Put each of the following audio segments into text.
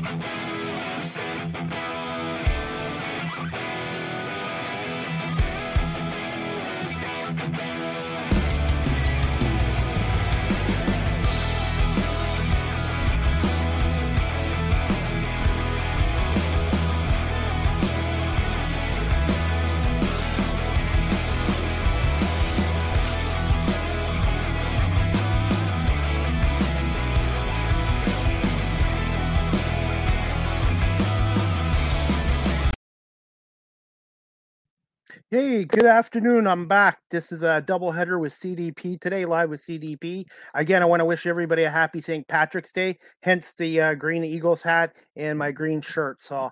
Música Hey, good afternoon. I'm back. This is a double header with CDP today, live with CDP. Again, I want to wish everybody a happy St. Patrick's Day, hence the uh, green Eagles hat and my green shirt. So uh,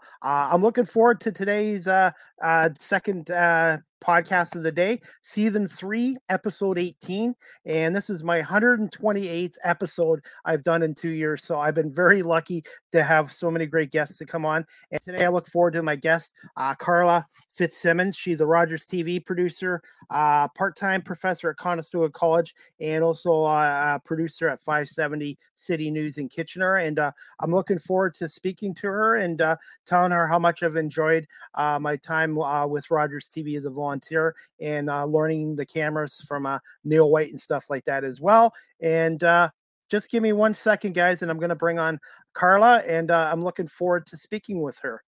I'm looking forward to today's uh, uh second uh, podcast of the day, season three, episode 18. And this is my 128th episode I've done in two years. So I've been very lucky to have so many great guests to come on. And today I look forward to my guest, uh, Carla Fitzsimmons. She's a Rogers TV producer, uh, part time professor at Conestoga College, and also a producer at 570 City News in Kitchener. And uh, I'm looking forward to speaking to her and uh, telling her how much I've enjoyed uh, my time uh, with Rogers TV as a volunteer volunteer and uh, learning the cameras from uh, Neil White and stuff like that as well. And uh, just give me one second, guys, and I'm going to bring on Carla, and uh, I'm looking forward to speaking with her.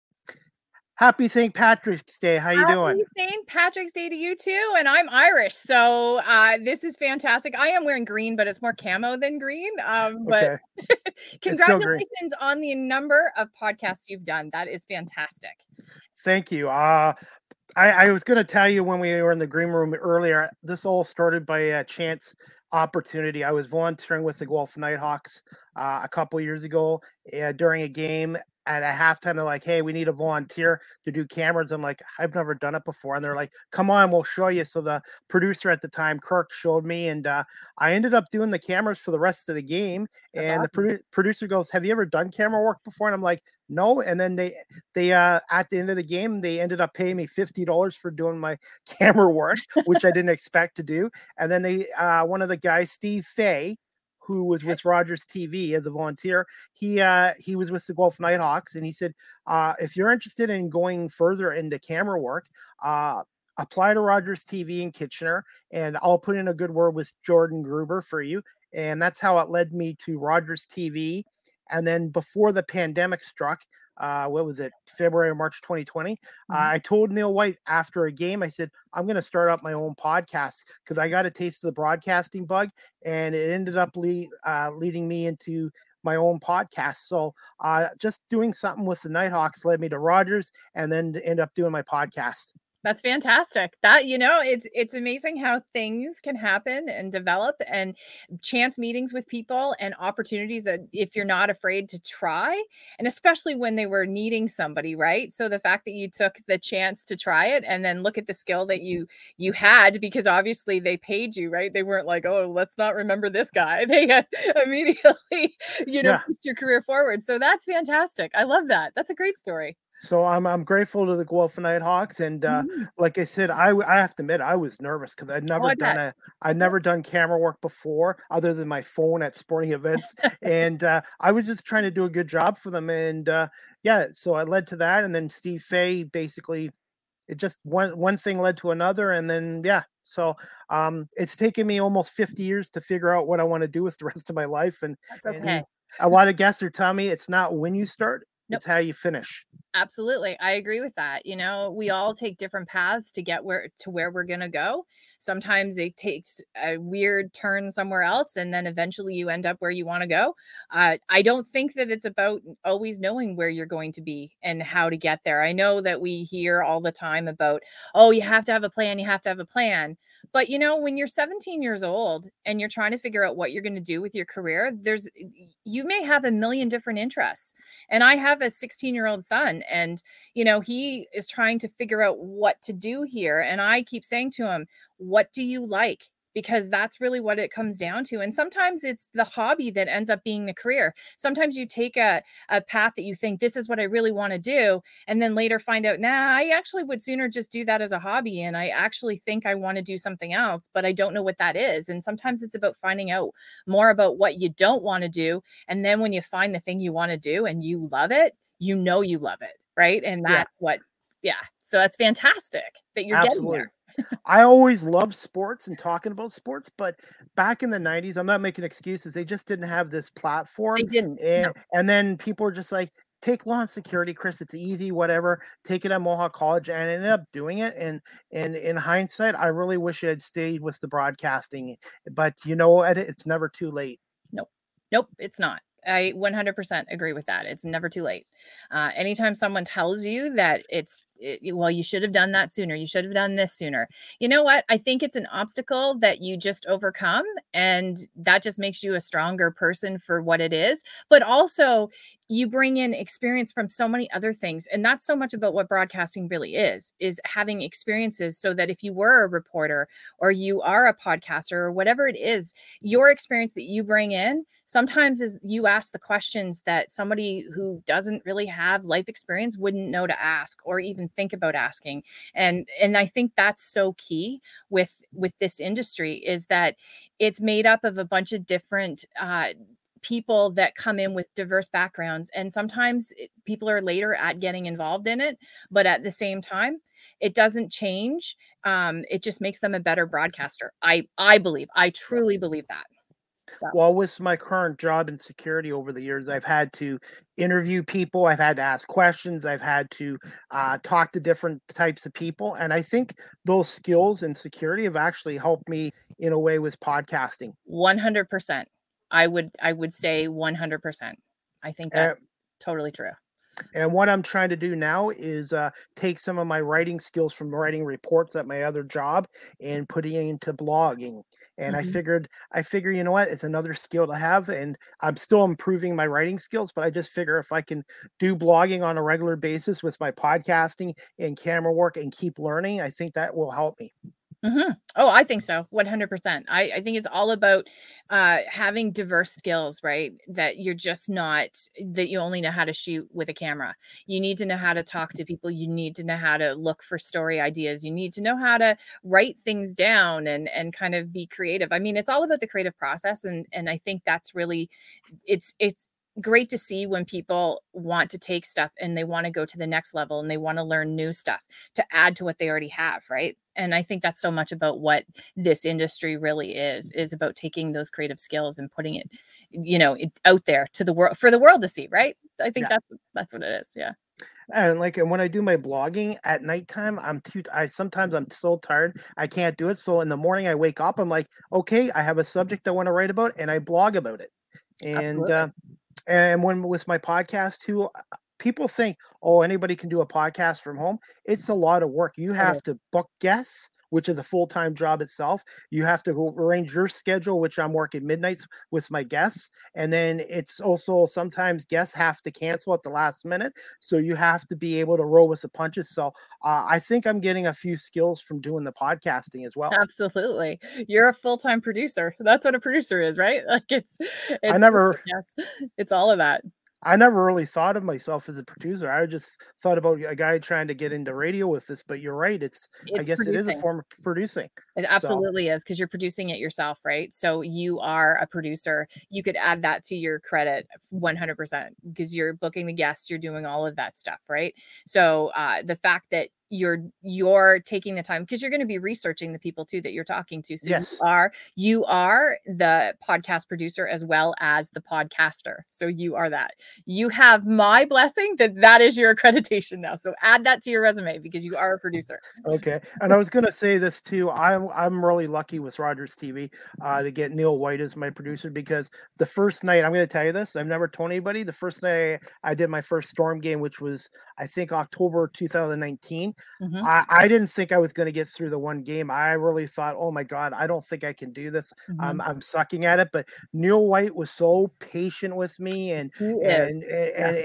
Happy St. Patrick's Day. How are you Happy doing? St. Patrick's Day to you too. And I'm Irish, so uh, this is fantastic. I am wearing green, but it's more camo than green. Um, but okay. congratulations on the number of podcasts you've done. That is fantastic. Thank you. Uh, I, I was going to tell you when we were in the green room earlier. This all started by a chance opportunity. I was volunteering with the Guelph Nighthawks uh, a couple years ago uh, during a game at a halftime, they're like, "Hey, we need a volunteer to do cameras." I'm like, "I've never done it before," and they're like, "Come on, we'll show you." So the producer at the time, Kirk, showed me, and uh, I ended up doing the cameras for the rest of the game. That's and awesome. the produ- producer goes, "Have you ever done camera work before?" And I'm like, "No." And then they they uh, at the end of the game, they ended up paying me fifty dollars for doing my camera work, which I didn't expect to do. And then they uh, one of the guys, Steve Fay who was with Rogers TV as a volunteer. He uh, he was with the Guelph Nighthawks, and he said, uh, if you're interested in going further into camera work, uh, apply to Rogers TV in Kitchener, and I'll put in a good word with Jordan Gruber for you. And that's how it led me to Rogers TV. And then before the pandemic struck, uh, what was it, February or March 2020. Mm-hmm. Uh, I told Neil White after a game, I said, I'm going to start up my own podcast because I got a taste of the broadcasting bug and it ended up le- uh, leading me into my own podcast. So uh, just doing something with the Nighthawks led me to Rogers and then to end up doing my podcast. That's fantastic. That you know, it's it's amazing how things can happen and develop and chance meetings with people and opportunities that if you're not afraid to try, and especially when they were needing somebody, right? So the fact that you took the chance to try it and then look at the skill that mm-hmm. you you had because obviously they paid you, right? They weren't like, "Oh, let's not remember this guy." They immediately, you know, yeah. your career forward. So that's fantastic. I love that. That's a great story. So I'm I'm grateful to the Guelph Nighthawks, and uh, mm-hmm. like I said, I I have to admit I was nervous because I'd oh, never oh, done a I'd never done camera work before, other than my phone at sporting events, and uh, I was just trying to do a good job for them, and uh, yeah, so I led to that, and then Steve Fay basically, it just one one thing led to another, and then yeah, so um, it's taken me almost 50 years to figure out what I want to do with the rest of my life, and, okay. and a lot of guests are telling me it's not when you start, Nope. It's how you finish. Absolutely. I agree with that. You know, we all take different paths to get where to where we're going to go. Sometimes it takes a weird turn somewhere else and then eventually you end up where you want to go. Uh, I don't think that it's about always knowing where you're going to be and how to get there. I know that we hear all the time about, "Oh, you have to have a plan, you have to have a plan." But you know, when you're 17 years old and you're trying to figure out what you're going to do with your career, there's you may have a million different interests. And I have a 16 year old son, and you know, he is trying to figure out what to do here. And I keep saying to him, What do you like? Because that's really what it comes down to. And sometimes it's the hobby that ends up being the career. Sometimes you take a, a path that you think this is what I really want to do, and then later find out, nah, I actually would sooner just do that as a hobby. And I actually think I want to do something else, but I don't know what that is. And sometimes it's about finding out more about what you don't want to do. And then when you find the thing you want to do and you love it, you know you love it. Right. And that's yeah. what, yeah. So that's fantastic that you're Absolutely. getting there. I always loved sports and talking about sports, but back in the 90s, I'm not making excuses. They just didn't have this platform. They didn't. And, no. and then people were just like, take law and security, Chris. It's easy, whatever. Take it at Mohawk College, and I ended up doing it. And and in hindsight, I really wish I had stayed with the broadcasting. But you know what? It's never too late. Nope. Nope, it's not. I 100% agree with that. It's never too late. Uh, anytime someone tells you that it's it, well, you should have done that sooner. You should have done this sooner. You know what? I think it's an obstacle that you just overcome, and that just makes you a stronger person for what it is. But also, you bring in experience from so many other things and that's so much about what broadcasting really is is having experiences so that if you were a reporter or you are a podcaster or whatever it is your experience that you bring in sometimes is you ask the questions that somebody who doesn't really have life experience wouldn't know to ask or even think about asking and and i think that's so key with with this industry is that it's made up of a bunch of different uh people that come in with diverse backgrounds and sometimes people are later at getting involved in it but at the same time it doesn't change um, it just makes them a better broadcaster. I i believe i truly believe that so. Well, with my current job in security over the years, I've had to interview people, I've had to ask questions, I've had to uh, talk to different types of people. And I think those skills in security have actually helped me in a way with podcasting. 100%. I would I would say 100%. I think that's uh, totally true. And what I'm trying to do now is uh, take some of my writing skills from writing reports at my other job and putting it into blogging. And mm-hmm. I figured, I figure, you know what, it's another skill to have. And I'm still improving my writing skills, but I just figure if I can do blogging on a regular basis with my podcasting and camera work and keep learning, I think that will help me. Mm-hmm. Oh, I think so. 100%. I, I think it's all about uh, having diverse skills, right? That you're just not, that you only know how to shoot with a camera. You need to know how to talk to people. You need to know how to look for story ideas. You need to know how to write things down and, and kind of be creative. I mean, it's all about the creative process. And, and I think that's really, it's, it's, great to see when people want to take stuff and they want to go to the next level and they want to learn new stuff to add to what they already have right? And i think that's so much about what this industry really is is about taking those creative skills and putting it you know it, out there to the world for the world to see right? I think yeah. that's that's what it is yeah. And like and when i do my blogging at nighttime i'm too i sometimes i'm so tired i can't do it so in the morning i wake up i'm like okay i have a subject i want to write about and i blog about it. And uh, and when with my podcast too people think oh anybody can do a podcast from home. It's a lot of work. You have to book guests which is a full-time job itself you have to arrange your schedule which i'm working midnights with my guests and then it's also sometimes guests have to cancel at the last minute so you have to be able to roll with the punches so uh, i think i'm getting a few skills from doing the podcasting as well. Absolutely you're a full-time producer that's what a producer is right? Like it's, it's i never yes it's all of that I never really thought of myself as a producer. I just thought about a guy trying to get into radio with this. But you're right; it's, it's I guess producing. it is a form of producing. It absolutely so. is because you're producing it yourself, right? So you are a producer. You could add that to your credit 100 percent because you're booking the guests, you're doing all of that stuff, right? So uh, the fact that you're you're taking the time because you're going to be researching the people too that you're talking to. So yes. you are you are the podcast producer as well as the podcaster. So you are that. You have my blessing that that is your accreditation now. So add that to your resume because you are a producer. Okay. And i was going to say this too i'm i'm really lucky with rogers tv uh, to get neil white as my producer because the first night i'm going to tell you this i've never told anybody the first night i did my first storm game which was i think october 2019 mm-hmm. I, I, didn't think I was going to get through the one game. I really thought, oh my God, I don't think I can do this. Mm-hmm. I'm, I'm sucking at it. But Neil White was so patient with me and and, and, and,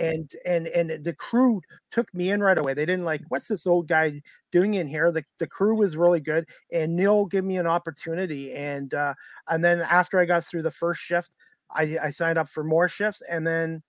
and, and, and the crew took me in right away. They didn't like, what's this old guy doing in here? The, the crew was really good. And Neil gave me an opportunity. And, uh, and then after I got through the first shift, I, I signed up for more shifts. And then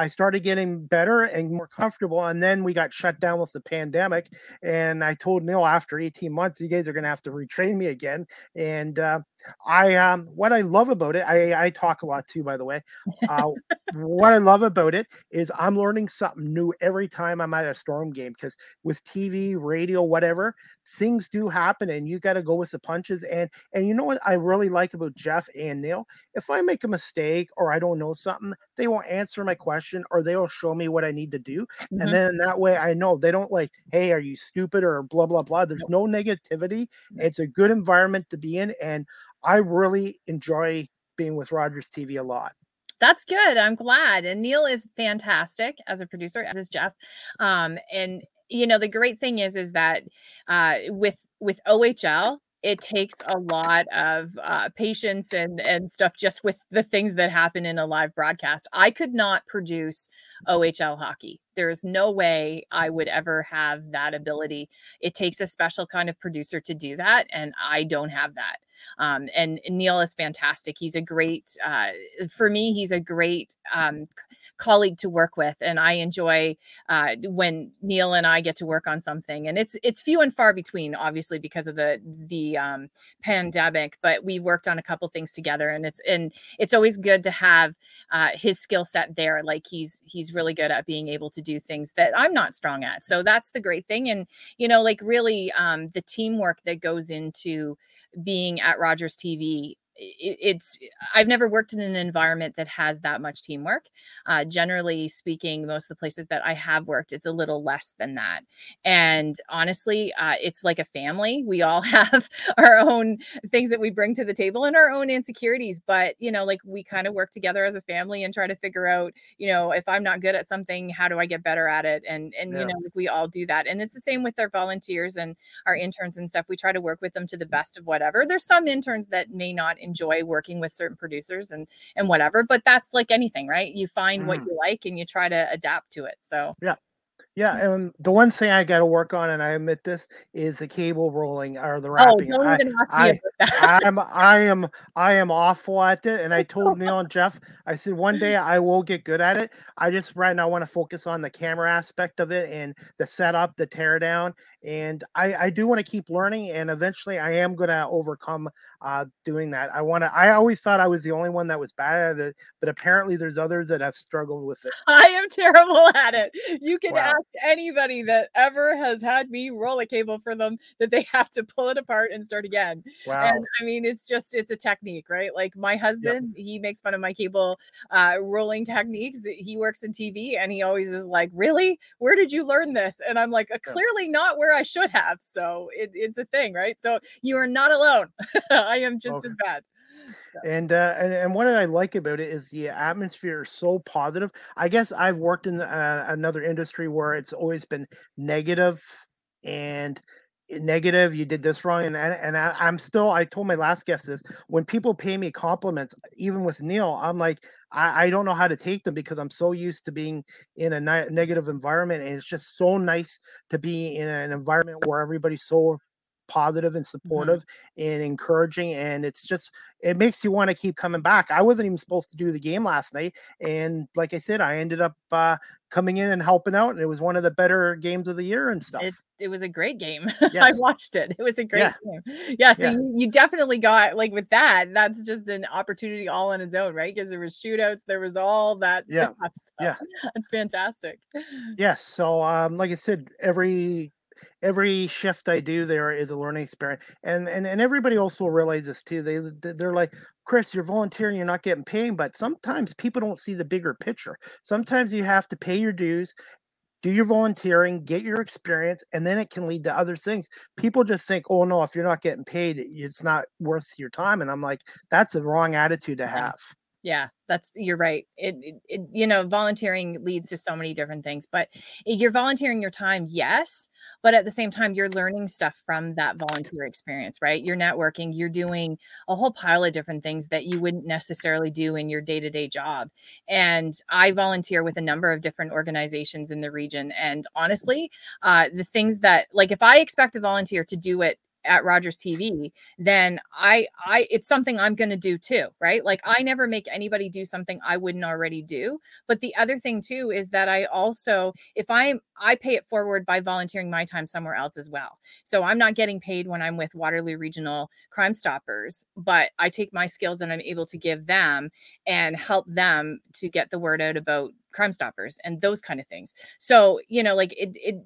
I started getting better and more comfortable. And then we got shut down with the pandemic. And I told Neil after 18 months, you guys are going to have to retrain me again. And uh, I, um, what I love about it, I, I talk a lot too, by the way. Uh, what I love about it is I'm learning something new every time I'm at a storm game because with TV, radio, whatever, things do happen and you got to go with the punches. And, and you know what I really like about Jeff and Neil? If I make a mistake or I don't know something, they won't answer my question or they'll show me what I need to do. Mm-hmm. And then that way I know they don't like, hey, are you stupid or blah, blah, blah. There's no negativity. It's a good environment to be in. And I really enjoy being with Rogers TV a lot. That's good. I'm glad. And Neil is fantastic as a producer, as is Jeff. Um, and you know, the great thing is, is that uh, with with OHL, it takes a lot of uh, patience and and stuff just with the things that happen in a live broadcast. I could not produce OHL hockey. There is no way I would ever have that ability. It takes a special kind of producer to do that, and I don't have that. Um, and Neil is fantastic. He's a great, uh, for me, he's a great um, colleague to work with, and I enjoy uh, when Neil and I get to work on something. And it's it's few and far between, obviously, because of the the um, pandemic. But we've worked on a couple things together, and it's and it's always good to have uh, his skill set there. Like he's he's really good at being able to do things that I'm not strong at. So that's the great thing. And you know, like really, um, the teamwork that goes into being at Rogers TV it's i've never worked in an environment that has that much teamwork. Uh, generally speaking most of the places that i have worked it's a little less than that. And honestly uh, it's like a family. We all have our own things that we bring to the table and our own insecurities but you know like we kind of work together as a family and try to figure out you know if i'm not good at something how do i get better at it? And and yeah. you know like we all do that. And it's the same with our volunteers and our interns and stuff. We try to work with them to the best of whatever. There's some interns that may not enjoy working with certain producers and and whatever but that's like anything right you find mm. what you like and you try to adapt to it so yeah yeah, and the one thing I got to work on, and I admit this, is the cable rolling or the wrapping. oh, wrapping. Oh, I, I, am I am I am awful at it, and I told Neil and Jeff, I said one day I will get good at it. I just right now want to focus on the camera aspect of it and the setup, the teardown, and I I do want to keep learning, and eventually I am going to overcome uh, doing that. I want to. I always thought I was the only one that was bad at it, but apparently there's others that have struggled with it. I am terrible at it. You can wow ask anybody that ever has had me roll a cable for them that they have to pull it apart and start again. Wow. And I mean, it's just it's a technique, right? Like my husband, yep. he makes fun of my cable uh, rolling techniques. He works in TV and he always is like, "Really? Where did you learn this?" And I'm like, "Clearly not where I should have." So it, it's a thing, right? So you are not alone. I am just okay. as bad. And, uh, and and what I like about it is the atmosphere is so positive. I guess I've worked in uh, another industry where it's always been negative and negative you did this wrong and and I, i'm still i told my last guest this when people pay me compliments even with neil i'm like I, I don't know how to take them because i'm so used to being in a ne- negative environment and it's just so nice to be in an environment where everybody's so positive and mm-hmm. supportive mm-hmm. and encouraging and it's just it makes you want to keep coming back i wasn't even supposed to do the game last night and like i said i ended up uh, coming in and helping out and it was one of the better games of the year and stuff it, it was a great game yes. i watched it it was a great yeah. game yeah so yeah. You, you, definitely got like with that that's just an opportunity all on its own right because there was shootouts there was all that yeah. stuff so yeah it's fantastic yes so um like i said every every shift I do there is a learning experience, and and and everybody also realizes too. They they're like, Chris, you're volunteering, you're not getting paid, but sometimes people don't see the bigger picture. Sometimes you have to pay your dues. Do your volunteering, get your experience, and then it can lead to other things. People just think, oh no, if you're not getting paid, it's not worth your time. And I'm like, that's a wrong attitude to have. Yeah, that's you're right. It, it, it, you know, volunteering leads to so many different things, but you're volunteering your time, yes, but at the same time you're learning stuff from that volunteer experience, right? You're networking, you're doing a whole pile of different things that you wouldn't necessarily do in your day-to-day job. And I volunteer with a number of different organizations in the region and honestly, uh the things that like if I expect a volunteer to do it at Rogers TV, then I I it's something I'm going to do too, right? Like I never make anybody do something I wouldn't already do. But the other thing too is that I also if I'm I pay it forward by volunteering my time somewhere else as well. So I'm not getting paid when I'm with Waterloo Regional Crime Stoppers, but I take my skills and I'm able to give them and help them to get the word out about crime stoppers and those kind of things. So, you know, like it it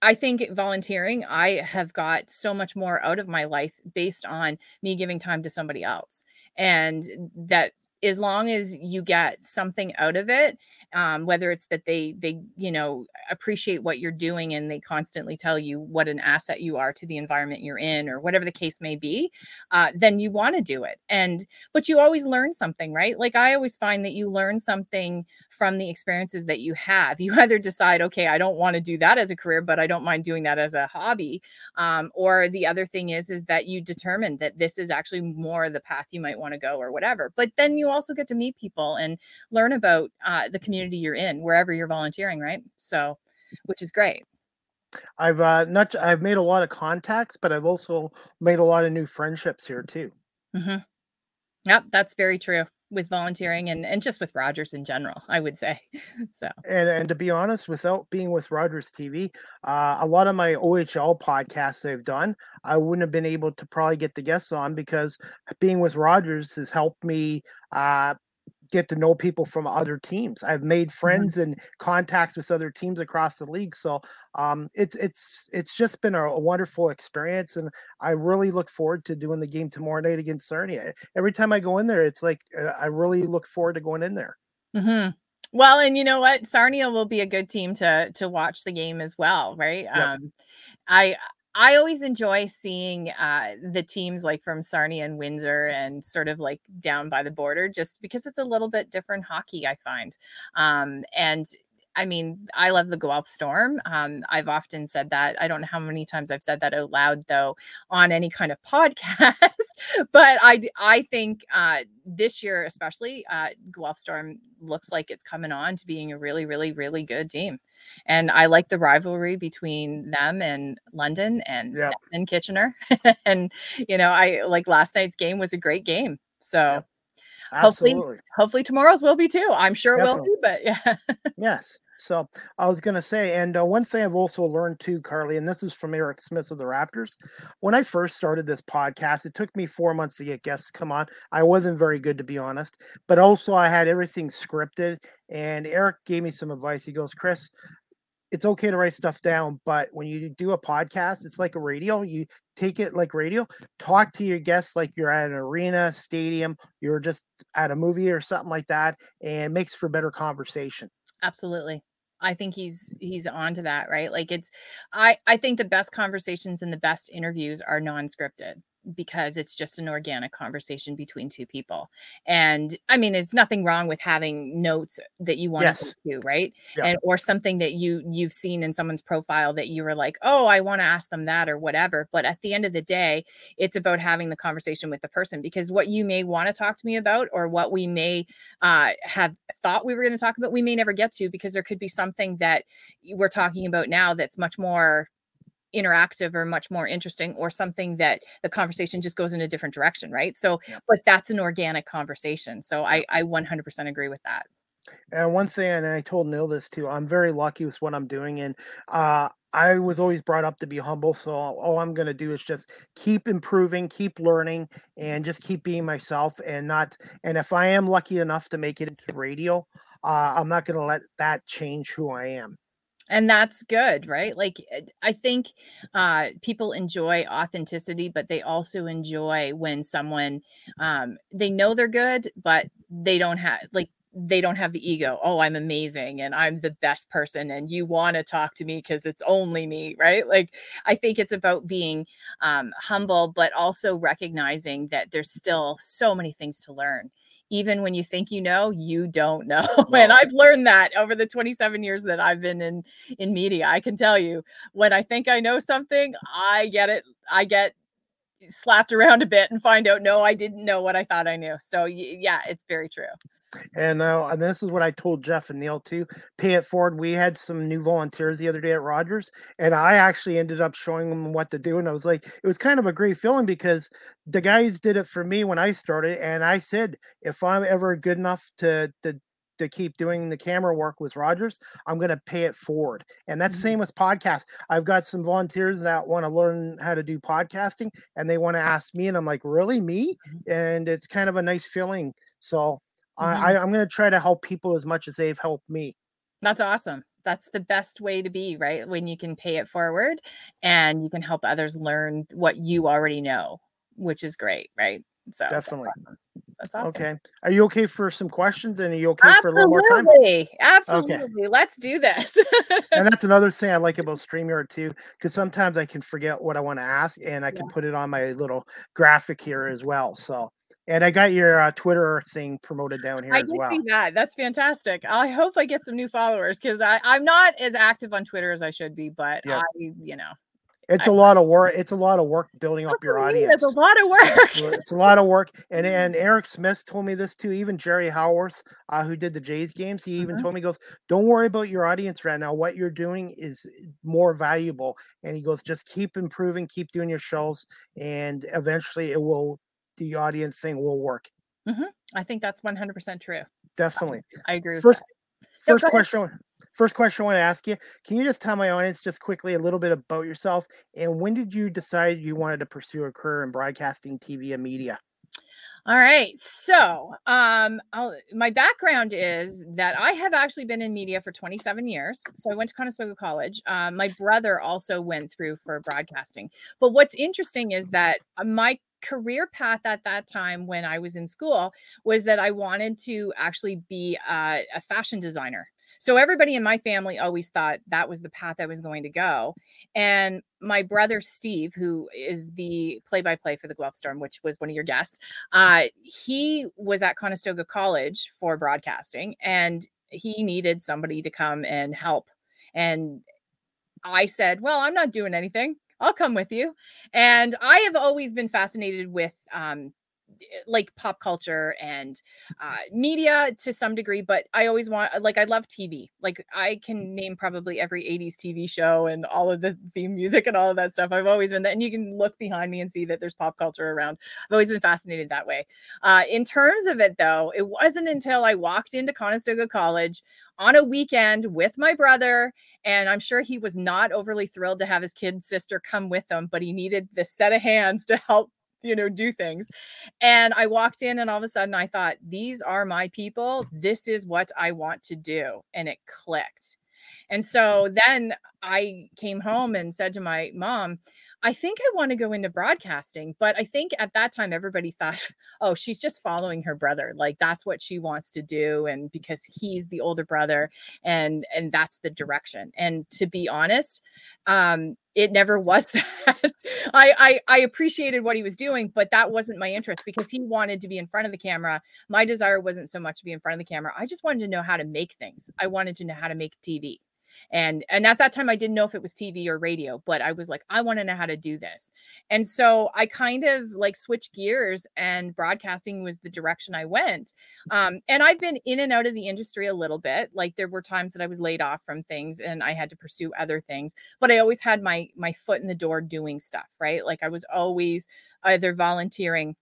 I think volunteering, I have got so much more out of my life based on me giving time to somebody else. And that as long as you get something out of it um, whether it's that they they you know appreciate what you're doing and they constantly tell you what an asset you are to the environment you're in or whatever the case may be uh, then you want to do it and but you always learn something right like i always find that you learn something from the experiences that you have you either decide okay i don't want to do that as a career but i don't mind doing that as a hobby um, or the other thing is is that you determine that this is actually more the path you might want to go or whatever but then you also get to meet people and learn about uh, the community you're in, wherever you're volunteering, right? So, which is great. I've uh, not I've made a lot of contacts, but I've also made a lot of new friendships here too. Mm-hmm. Yep, that's very true with volunteering and, and just with Rogers in general, I would say. So and and to be honest, without being with Rogers TV, uh, a lot of my OHL podcasts they've done, I wouldn't have been able to probably get the guests on because being with Rogers has helped me uh, get to know people from other teams. I've made mm-hmm. friends mm-hmm. and contacts with other teams across the league. So um, it's it's it's just been a, a, wonderful experience, and I really look forward to doing the game tomorrow night against Sarnia. Every time I go in there, it's like uh, I really look forward to going in there. Mm-hmm. Well, and you know what, Sarnia will be a good team to to watch the game as well, right? Yep. Um, I I always enjoy seeing uh, the teams like from Sarnia and Windsor and sort of like down by the border, just because it's a little bit different hockey, I find. Um, and I mean, I love the Guelph Storm. Um, I've often said that. I don't know how many times I've said that out loud, though, on any kind of podcast. but I, I think uh, this year, especially, uh, Guelph Storm looks like it's coming on to being a really, really, really good team. And I like the rivalry between them and London and and Kitchener. and you know, I like last night's game was a great game. So. Yep. Hopefully, hopefully tomorrow's will be too. I'm sure it Definitely. will be, but yeah. yes. So I was going to say, and uh, one thing I've also learned too, Carly, and this is from Eric Smith of the Raptors. When I first started this podcast, it took me four months to get guests to come on. I wasn't very good, to be honest, but also I had everything scripted. And Eric gave me some advice. He goes, Chris, it's okay to write stuff down, but when you do a podcast, it's like a radio. You take it like radio, talk to your guests like you're at an arena, stadium, you're just at a movie or something like that, and makes for better conversation. Absolutely. I think he's he's on to that, right? Like it's I I think the best conversations and the best interviews are non-scripted because it's just an organic conversation between two people. And I mean, it's nothing wrong with having notes that you want yes. to do, right? Yeah. And or something that you you've seen in someone's profile that you were like, "Oh, I want to ask them that or whatever." But at the end of the day, it's about having the conversation with the person because what you may want to talk to me about or what we may uh, have thought we were going to talk about, we may never get to because there could be something that we're talking about now that's much more interactive or much more interesting or something that the conversation just goes in a different direction right so yeah. but that's an organic conversation so i i 100% agree with that and one thing and i told neil this too i'm very lucky with what i'm doing and uh I was always brought up to be humble, so all I'm going to do is just keep improving, keep learning, and just keep being myself. And not, and if I am lucky enough to make it into radio, uh, I'm not going to let that change who I am and that's good right? Like eh, i think uh people enjoy authenticity but they also enjoy when someone um they know they're good but they don't have like they don't have the ego oh i'm amazing and i'm the best person and you want to talk to me because it's only me right? Like i think it's about being um, humble but also recognizing that there's still so many things to learn even when you think you know, you don't know. No. And I've learned that over the 27 years that I've been in in media. I can tell you when I think I know something, I get it. I get slapped around a bit and find out no, I didn't know what I thought I knew. So yeah, it's very true. And uh, and this is what I told Jeff and Neil too. Pay it forward. We had some new volunteers the other day at Rogers, and I actually ended up showing them what to do. And I was like, it was kind of a great feeling because the guys did it for me when I started, and I said, if I'm ever good enough to to to keep doing the camera work with Rogers, I'm going to pay it forward. And that's the mm-hmm. same with podcasts. I've got some volunteers that want to learn how to do podcasting and they want to ask me, and I'm like, really, me? Mm-hmm. And it's kind of a nice feeling. So Mm-hmm. I, I'm going to try to help people as much as they've helped me. That's awesome. That's the best way to be, right? When you can pay it forward and you can help others learn what you already know, which is great, right? So definitely. That's awesome. That's awesome. Okay. Are you okay for some questions? And are you okay Absolutely. for a little more time? Absolutely. Okay. Let's do this. and that's another thing I like about StreamYard too, because sometimes I can forget what I want to ask and I can yeah. put it on my little graphic here as well. So and I got your uh, Twitter thing promoted down here I as well. see that. That's fantastic. I hope I get some new followers because I'm not as active on Twitter as I should be, but I, you know, it's a lot of work. It's a lot of work building up your audience. It's a lot of work. it's a lot of work. And and Eric Smith told me this too. Even Jerry Howarth, uh, who did the Jays games, he even mm-hmm. told me, goes, "Don't worry about your audience right now. What you're doing is more valuable." And he goes, "Just keep improving, keep doing your shows, and eventually it will the audience thing will work. Mm-hmm. I think that's 100% true. Definitely. I agree. first, first question. First question I want to ask you: Can you just tell my audience just quickly a little bit about yourself and when did you decide you wanted to pursue a career in broadcasting, TV, and media? All right. So, um, I'll, my background is that I have actually been in media for 27 years. So, I went to Conestoga College. Um, my brother also went through for broadcasting. But what's interesting is that uh, my career path at that time when I was in school was that I wanted to actually be a, a fashion designer. So everybody in my family always thought that was the path I was going to go. And my brother Steve, who is the play-by-play for the Guelph Storm, which was one of your guests, uh, he was at Conestoga College for broadcasting, and he needed somebody to come and help. And I said, "Well, I'm not doing anything. I'll come with you. And I have always been fascinated with um, like pop culture and uh, media to some degree, but I always want like I love TV. Like I can name probably every 80s TV show and all of the theme music and all of that stuff. I've always been that, and you can look behind me and see that there's pop culture around. I've always been fascinated that way. Uh, in terms of it, though, it wasn't until I walked into Conestoga College on a weekend with my brother. And I'm sure he was not overly thrilled to have his kid sister come with him, but he needed this set of hands to help you know, do things. And I walked in and all of a sudden I thought, these are my people. This is what I want to do. And it clicked. And so then I came home and said to my mom, I think I want to go into broadcasting, but I think at that time everybody thought, oh, she's just following her brother. Like that's what she wants to do and because he's the older brother and and that's the direction. And to be honest, um it never was that. I, I I appreciated what he was doing, but that wasn't my interest because he wanted to be in front of the camera. My desire wasn't so much to be in front of the camera. I just wanted to know how to make things. I wanted to know how to make TV and and at that time i didn't know if it was tv or radio but i was like i want to know how to do this. And so i kind of like switched gears and broadcasting was the direction i went. Um, and i've been in and out of the industry a little bit like there were times that i was laid off from things and i had to pursue other things but i always had my my foot in the door doing stuff right? Like i was always either volunteering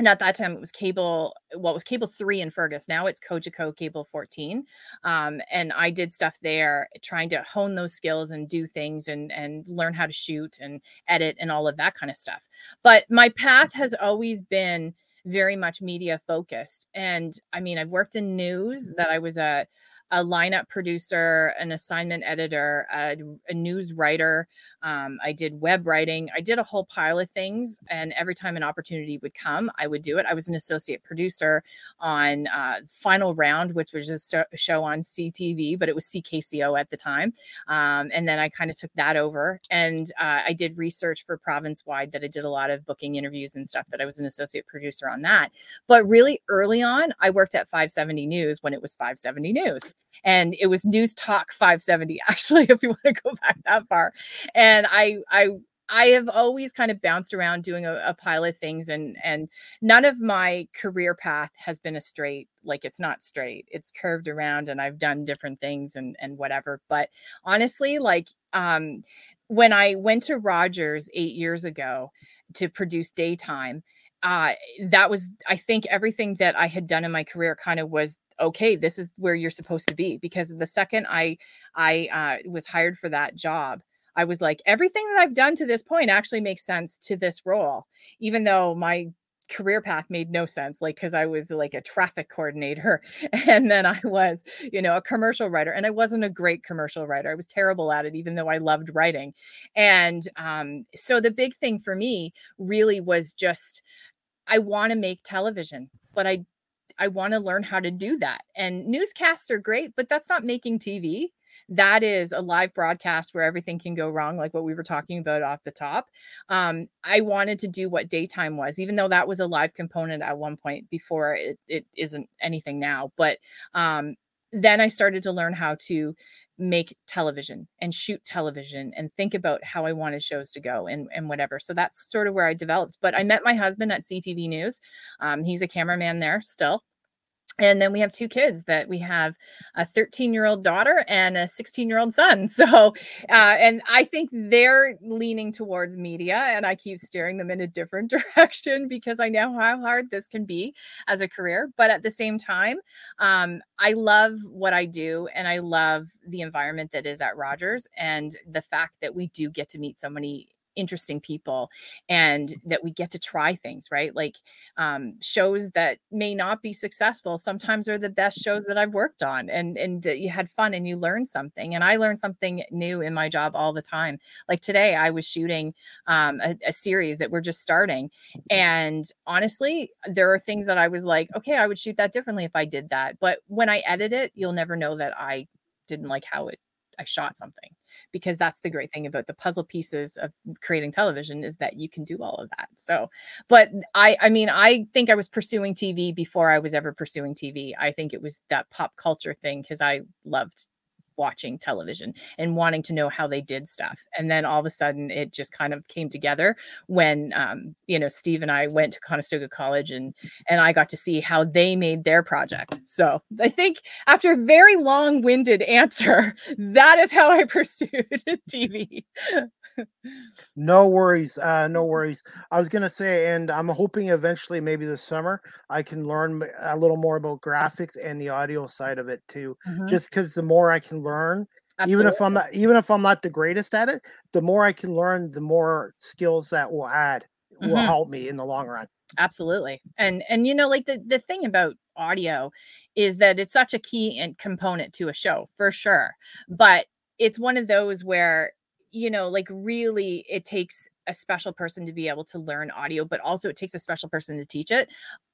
and at that time it was cable what was cable 3 in fergus. Now it's cogeco cable 14 um, and i did stuff there trying to hone those skills and do things and and learn how to shoot and edit and all of that kind of stuff. But my path has always been very much media focused. And i mean i've worked in news that i was a a lineup producer, an assignment editor, a, a news writer. Um, I did web writing. I did a whole pile of things. And every time an opportunity would come, I would do it. I was an associate producer on uh, Final Round, which was a show on CTV, but it was CKCO at the time. Um, and then I kind of took that over. And uh, I did research for Province Wide that I did a lot of booking interviews and stuff that I was an associate producer on that. But really early on, I worked at 570 News when it was 570 News and it was news talk 570 actually if you want to go back that far. And i i I have always kind of bounced around doing a, a, pile of things and and none of my career path has been a straight like it's not straight. It's curved around and I've done different things and and whatever. But honestly like um when I went to Rogers 8 years ago to produce daytime uh that was I think everything that I had done in my career kind of was okay this is where you're supposed to be because the second i i uh, was hired for that job i was like everything that i've done to this point actually makes sense to this role even though my career path made no sense like because i was like a traffic coordinator and then i was you know a commercial writer and i wasn't a great commercial writer i was terrible at it even though i loved writing and um, so the big thing for me really was just i want to make television but i I want to learn how to do that. And newscasts are great, but that's not making TV. That is a live broadcast where everything can go wrong, like what we were talking about off the top. Um, I wanted to do what daytime was, even though that was a live component at one point before it, it isn't anything now. But um, then I started to learn how to make television and shoot television and think about how I wanted shows to go and, and whatever. So that's sort of where I developed. But I met my husband at CTV News. Um, he's a cameraman there still and then we have two kids that we have a 13 year old daughter and a 16 year old son. So uh, and i think they're leaning towards media and i keep steering them in a different direction because i know how hard this can be as a career. But at the same time um, i love what i do and i love the environment that is at rogers and the fact that we do get to meet so many interesting people and that we get to try things right? Like um, shows that may not be successful sometimes are the best shows that i've worked on and and that you had fun and you learned something and i learned something new in my job all the time. Like today i was shooting um, a, a series that we're just starting and honestly there are things that i was like okay i would shoot that differently if i did that. But when i edit it you'll never know that i didn't like how it I shot something because that's the great thing about the puzzle pieces of creating television is that you can do all of that. So, but I I mean, I think I was pursuing TV before I was ever pursuing TV. I think it was that pop culture thing because I loved watching television and wanting to know how they did stuff. And then all of a sudden it just kind of came together when um, you know, Steve and I went to Conestoga College and and I got to see how they made their project. So I think after a very long-winded answer, that is how I pursued TV no worries. Uh, no worries. I was gonna say, and I'm hoping eventually, maybe this summer, I can learn a little more about graphics and the audio side of it too. Mm-hmm. Just because the more I can learn, Absolutely. even if I'm not, even if I'm not the greatest at it, the more I can learn, the more skills that will add will mm-hmm. help me in the long run. Absolutely. And and you know, like the the thing about audio is that it's such a key and component to a show for sure. But it's one of those where you know, like really it takes a special person to be able to learn audio, but also it takes a special person to teach it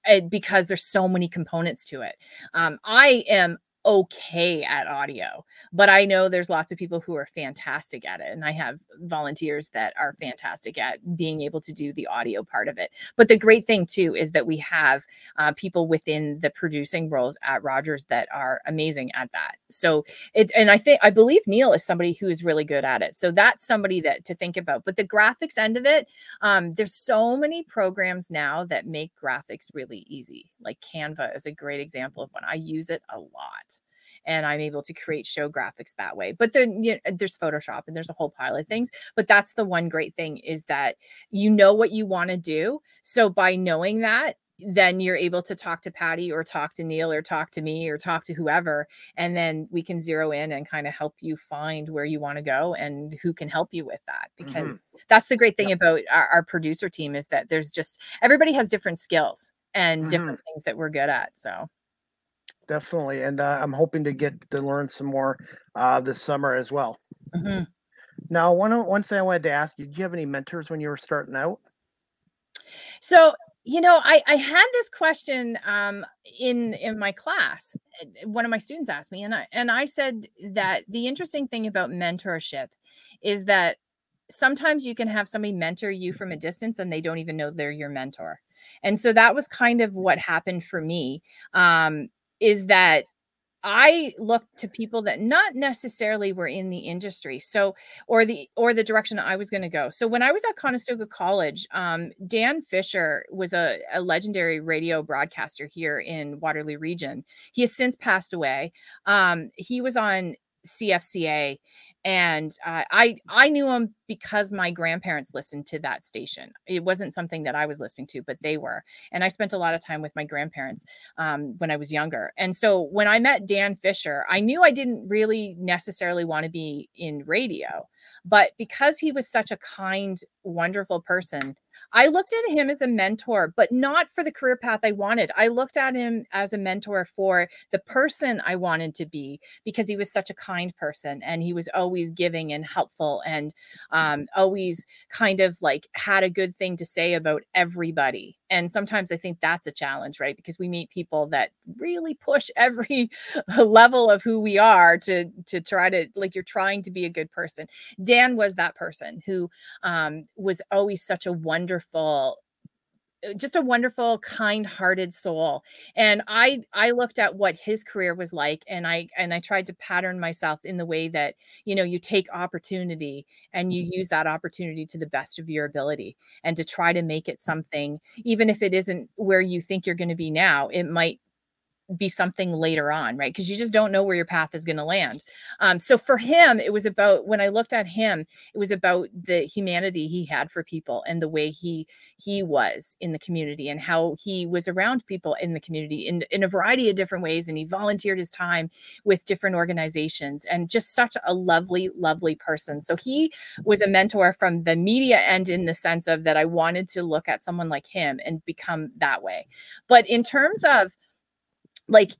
eh, because there's so many components to it. Um, I am okay at audio, but I know there's lots of people who are fantastic at it. And I have volunteers that are fantastic at being able to do the audio part of it. But the great thing, too, is that we have uh, people within the producing roles at Rogers that are amazing at that. So it, and I think, I believe Neil is somebody who is really good at it. So that's somebody that to think about. But the graphics end of it, um, there's so many programs now that make graphics really easy. Like Canva is a great example of one. I use it a lot and I'm able to create show graphics that way. But then you know, there's Photoshop and there's a whole pile of things. But that's the one great thing is that you know what you want to do. So by knowing that, then you're able to talk to Patty or talk to Neil or talk to me or talk to whoever. And then we can zero in and kind of help you find where you want to go and who can help you with that. Because mm-hmm. that's the great thing yep. about our, our, producer team is that there's just everybody has different skills and mm-hmm. different things that we're good at. So definitely. And uh, I'm hoping to get to learn some more uh, this summer as well. hmm Now, one one thing I wanted to ask you: Did you have any mentors when you were starting out? So, you know, I I had this question um, in in my class. One of my students asked me, and I and I said that the interesting thing about mentorship is that sometimes you can have somebody mentor you from a distance and they don't even know they're your mentor. And so that was kind of what happened for me. Um, is that I looked to people that not necessarily were in the industry. So, or the or the direction I was going to go. So when I was at Conestoga College, um, Dan Fisher was a, a legendary radio broadcaster here in Waterloo Region. He has since passed away. Um, he was on CFCA, and uh, I I knew him because my grandparents listened to that station. It wasn't something that I was listening to, but they were, and I spent a lot of time with my grandparents um, when I was younger. And so when I met Dan Fisher, I knew I didn't really necessarily want to be in radio, but because he was such a kind, wonderful person. I looked at him as a mentor, but not for the career path I wanted. I looked at him as a mentor for the person I wanted to be because he was such a kind person and he was always giving and helpful and um, always kind of like had a good thing to say about everybody. And sometimes I think that's a challenge, right? Because we meet people that really push every level of who we are to to try to like you're trying to be a good person. Dan was that person who um, was always such a wonderful uh, just a wonderful kind-hearted soul. And i i looked at what his career was like and i and i tried to pattern myself in the way that you know you take opportunity and you use that opportunity to the best of your ability and to try to make it something even if it isn't where you think you're going to be now it might be something later on, right? Because you just don't know where your path is going to land. Um, so for him, it was about when I looked at him, it was about the humanity he had for people and the way he he was in the community and how he was around people in the community in in a variety of different ways. And he volunteered his time with different organizations and just such a lovely, lovely person. So he was a mentor from the media end in the sense of that I wanted to look at someone like him and become that way. But in terms of like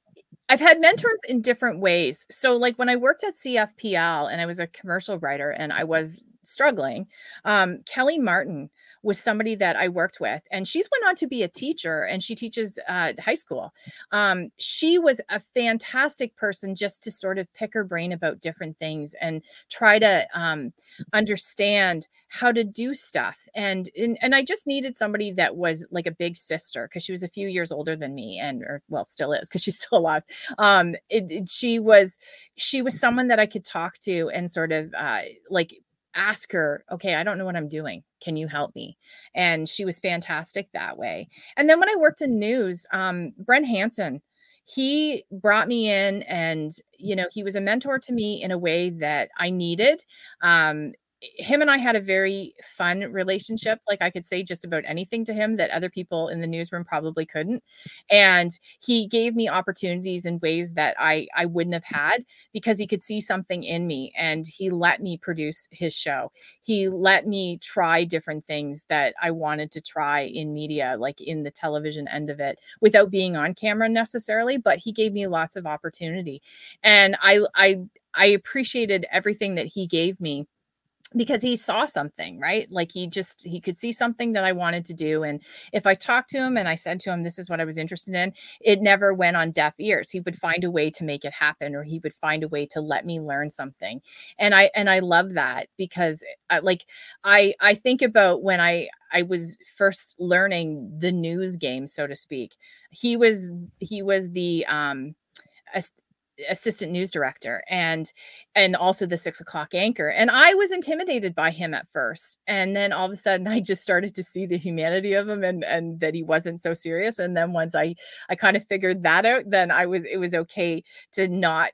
I've had mentors in different ways. So like when I worked at CFPL and I was a commercial writer and I was struggling, um, Kelly Martin was somebody that I worked with, and she's went on to be a teacher, and she teaches uh, high school. Um, she was a fantastic person just to sort of pick her brain about different things and try to um, understand how to do stuff. And, and and I just needed somebody that was like a big sister because she was a few years older than me, and or well, still is because she's still alive. Um, it, it- she was she was someone that I could talk to and sort of uh, like ask her, okay, I don't know what I'm doing. Can you help me? And she was fantastic that way. And then when I worked in news, um, Brent Hansen, he brought me in and, you know, he was a mentor to me in a way that I needed. Um, him and I had a very fun relationship. Like I could say just about anything to him that other people in the newsroom probably couldn't. And he gave me opportunities in ways that I I wouldn't have had because he could see something in me and he let me produce his show. He let me try different things that I wanted to try in media, like in the television end of it, without being on camera necessarily, but he gave me lots of opportunity. And I I I appreciated everything that he gave me because he saw something right? Like he just he could see something that i wanted to do and if i talked to him and i said to him this is what i was interested in it never went on deaf ears. He would find a way to make it happen or he would find a way to let me learn something. And i and i love that because I, like i i think about when i i was first learning the news game so to speak. He was he was the um assistant news director and and also the six o'clock anchor. And I was intimidated by him at first. And then all of a sudden I just started to see the humanity of him and and that he wasn't so serious. And then once I I kind of figured that out, then I was it was okay to not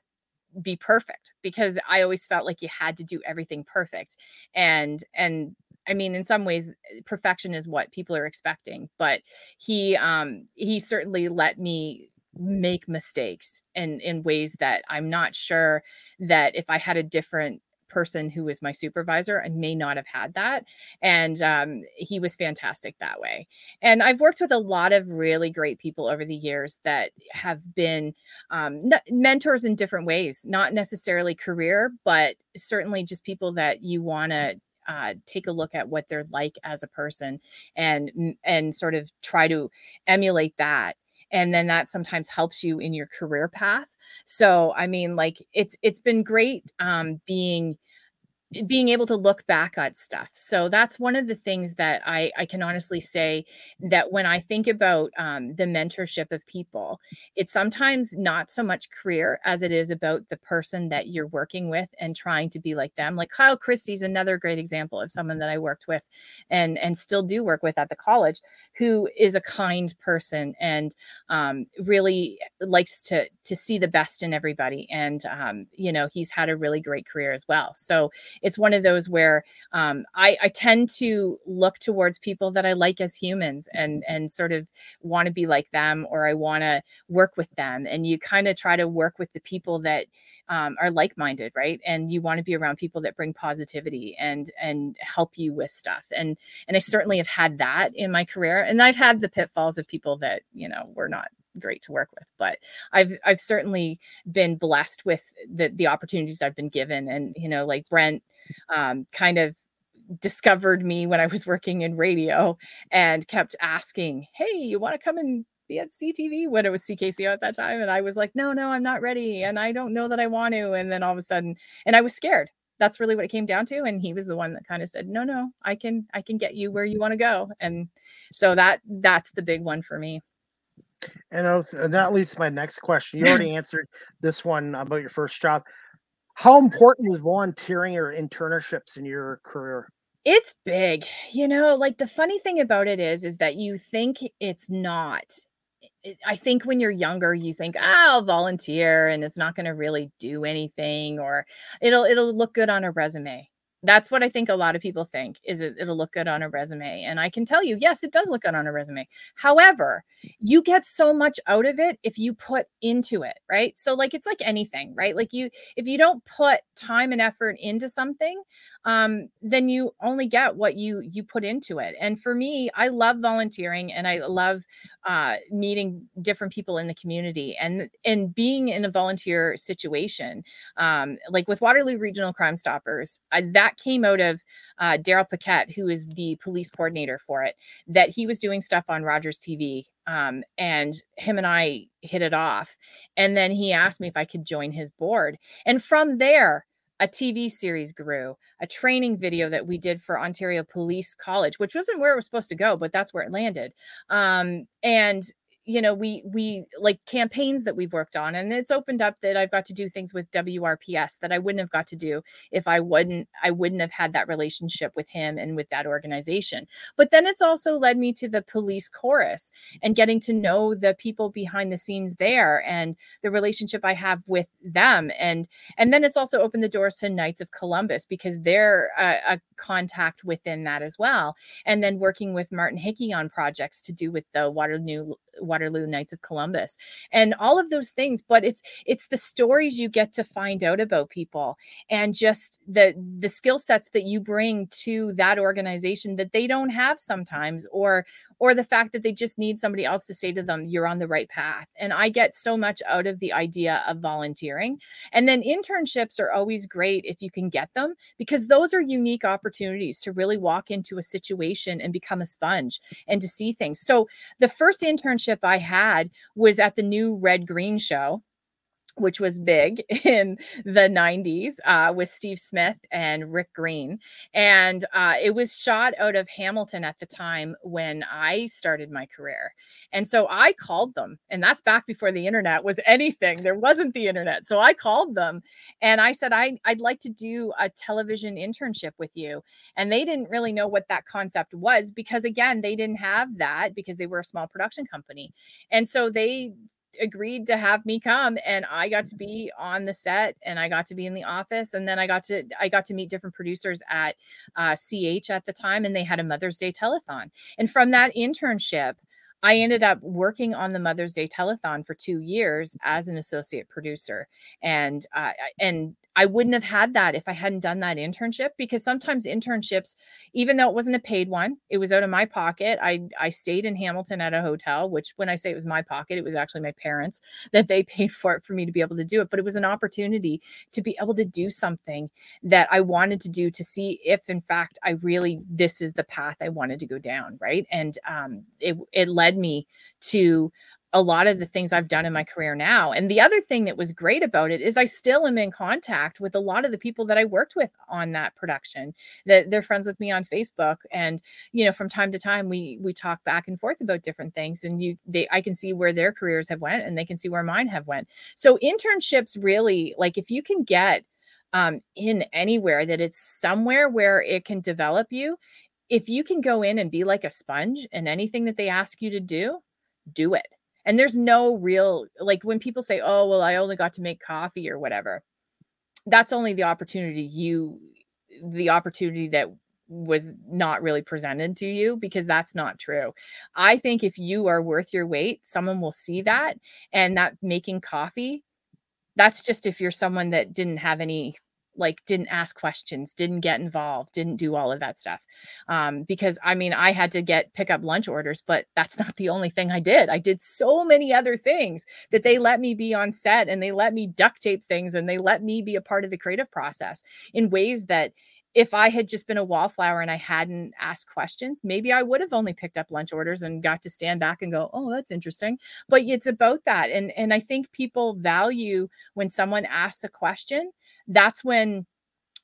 be perfect because I always felt like you had to do everything perfect. And and I mean, in some ways, perfection is what people are expecting, but he um he certainly let me make mistakes in in ways that I'm not sure that if I had a different person who was my supervisor, I may not have had that. And um, he was fantastic that way. And I've worked with a lot of really great people over the years that have been um, mentors in different ways, not necessarily career, but certainly just people that you want to uh, take a look at what they're like as a person and and sort of try to emulate that and then that sometimes helps you in your career path. So i mean like it's it's been great um being being able to look back at stuff. So that's one of the things that I, I can honestly say that when I think about um, the mentorship of people, it's sometimes not so much career as it is about the person that you're working with and trying to be like them. Like Kyle Christie's another great example of someone that I worked with and and still do work with at the college, who is a kind person and um, really likes to to see the best in everybody. And um, you know he's had a really great career as well. So it's one of those where um, I, I tend to look towards people that I like as humans and and sort of want to be like them or I want to work with them. And you kind of try to work with the people that um, are like-minded, right? And you want to be around people that bring positivity and and help you with stuff. And and I certainly have had that in my career. And I've had the pitfalls of people that you know were not great to work with but i've i've certainly been blessed with the the opportunities i've been given and you know like brent um, kind of discovered me when i was working in radio and kept asking hey you want to come and be at CTV when it was CKCO at that time. And I was like, no, no, I'm not ready. And I don't know that I want to. And then all of a sudden, and I was scared. That's really what it came down to. And he was the one that kind of said, no, no, I can, I can get you where you want to go. And so that, that's the big one for me. And, was, and that leads to my next question. You already answered this one about your first job. How important is volunteering or internships in your career? It's big. You know, like the funny thing about it is is that you think it's not. I think when you're younger, you think, oh, I'll volunteer and it's not going to really do anything or it'll it'll look good on a resume that's what I think a lot of people think is it, it'll look good on a resume. And I can tell you, yes, it does look good on a resume. However, you get so much out of it if you put into it, right? So like it's like anything, right? Like you if you don't put time and effort into something, um, then you only get what you you put into it. And for me, I love volunteering and I love uh, meeting different people in the community and and being in a volunteer situation, um, like with Waterloo Regional Crime Stoppers. I, that came out of uh, Daryl Paquette, who is the police coordinator for it. That he was doing stuff on Rogers TV um, and him and I hit it off. And then he asked me if I could join his board. And from there, a TV series grew, a training video that we did for Ontario Police College, which wasn't where it was supposed to go, but that's where it landed. Um, and you know we we like campaigns that we've worked on and it's opened up that i've got to do things with wrps that i wouldn't have got to do if i wouldn't i wouldn't have had that relationship with him and with that organization. But then it's also led me to the police chorus and getting to know the people behind the scenes there and the relationship i have with them. And and then it's also opened the doors to knights of columbus because they're a, a contact within that as well and then working with martin hickey on projects to do with the waterloo Waterloo Knights of Columbus and all of those things but it's it's the stories you get to find out about people and just the the skill sets that you bring to that organization that they don't have sometimes or or the fact that they just need somebody else to say to them you're on the right path. And I get so much out of the idea of volunteering. And then internships are always great if you can get them because those are unique opportunities to really walk into a situation and become a sponge and to see things. So the first internship I had was at the new Red Green show which was big in the 90s uh, with Steve Smith and Rick Green. And uh, it was shot out of Hamilton at the time when I started my career. And so I called them, and that's back before the internet was anything. There wasn't the internet. So I called them and I said, I, I'd like to do a television internship with you. And they didn't really know what that concept was because, again, they didn't have that because they were a small production company. And so they agreed to have me come and I got to be on the set and I got to be in the office and then I got to I got to meet different producers at uh, CH at the time and they had a Mother's Day telethon. And from that internship, I ended up working on the Mother's Day telethon for 2 years as an associate producer. And uh, and I wouldn't have had that if I hadn't done that internship because sometimes internships, even though it wasn't a paid one, it was out of my pocket. I I stayed in Hamilton at a hotel, which when I say it was my pocket, it was actually my parents that they paid for it for me to be able to do it. But it was an opportunity to be able to do something that I wanted to do to see if in fact I really this is the path I wanted to go down. Right. And um it it led me to a lot of the things I've done in my career now. And the other thing that was great about it is I still am in contact with a lot of the people that I worked with on that production. That they're friends with me on Facebook and you know from time to time we we talk back and forth about different things and you they I can see where their careers have went and they can see where mine have went. So internships really like if you can get um, in anywhere that it's somewhere where it can develop you if you can go in and be like a sponge and anything that they ask you to do do it and there's no real like when people say, "Oh, well, I only got to make coffee or whatever." That's only the opportunity you the opportunity that was not really presented to you because that's not true. I think if you are worth your weight, someone will see that and that making coffee that's just if you're someone that didn't have any like didn't ask questions didn't get involved didn't do all of that stuff um, because i mean i had to get pick up lunch orders but that's not the only thing i did. I did so many other things that they let me be on set and they let me duct tape things and they let me be a part of the creative process in ways that if I had just been a wallflower and I hadn't asked questions, maybe I would have only picked up lunch orders and got to stand back and go, "Oh, that's interesting." But it's about that, and and I think people value when someone asks a question that's when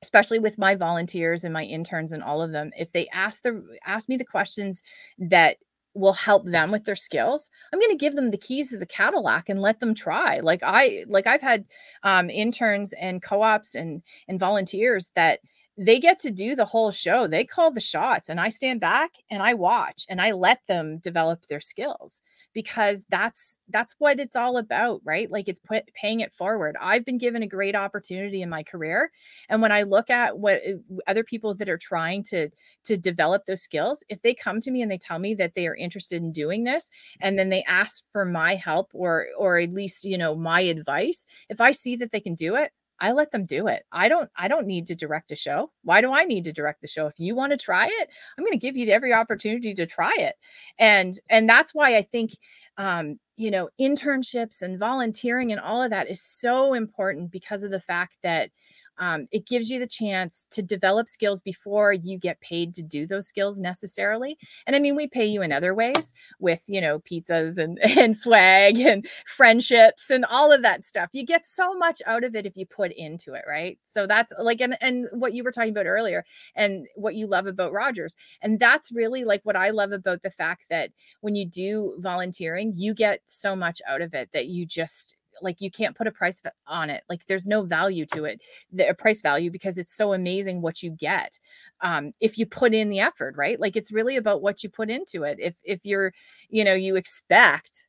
especially with my volunteers and my interns and all of them if they ask the ask me the questions that will help them with their skills i'm going to give them the keys to the cadillac and let them try like i like i've had um, interns and co-ops and and volunteers that they get to do the whole show. They call the shots and I stand back and I watch and I let them develop their skills because that's that's what it's all about, right? Like it's put, paying it forward. I've been given a great opportunity in my career and when I look at what uh, other people that are trying to to develop those skills, if they come to me and they tell me that they are interested in doing this and then they ask for my help or or at least, you know, my advice, if I see that they can do it, I let them do it. I don't I don't need to direct a show. Why do I need to direct the show? If you want to try it, I'm going to give you every opportunity to try it. And and that's why I think um you know internships and volunteering and all of that is so important because of the fact that um, it gives you the chance to develop skills before you get paid to do those skills necessarily. And i mean we pay you in other ways with you know pizzas and and swag and friendships and all of that stuff. You get so much out of it if you put into it right? So that's like and and what you were talking about earlier and what you love about rogers. And that's really like what i love about the fact that when you do volunteering you get so much out of it that you just like you can't put a price on it like there's no value to it the price value because it's so amazing what you get um, if you put in the effort right? Like it's really about what you put into it. If if you're you know you expect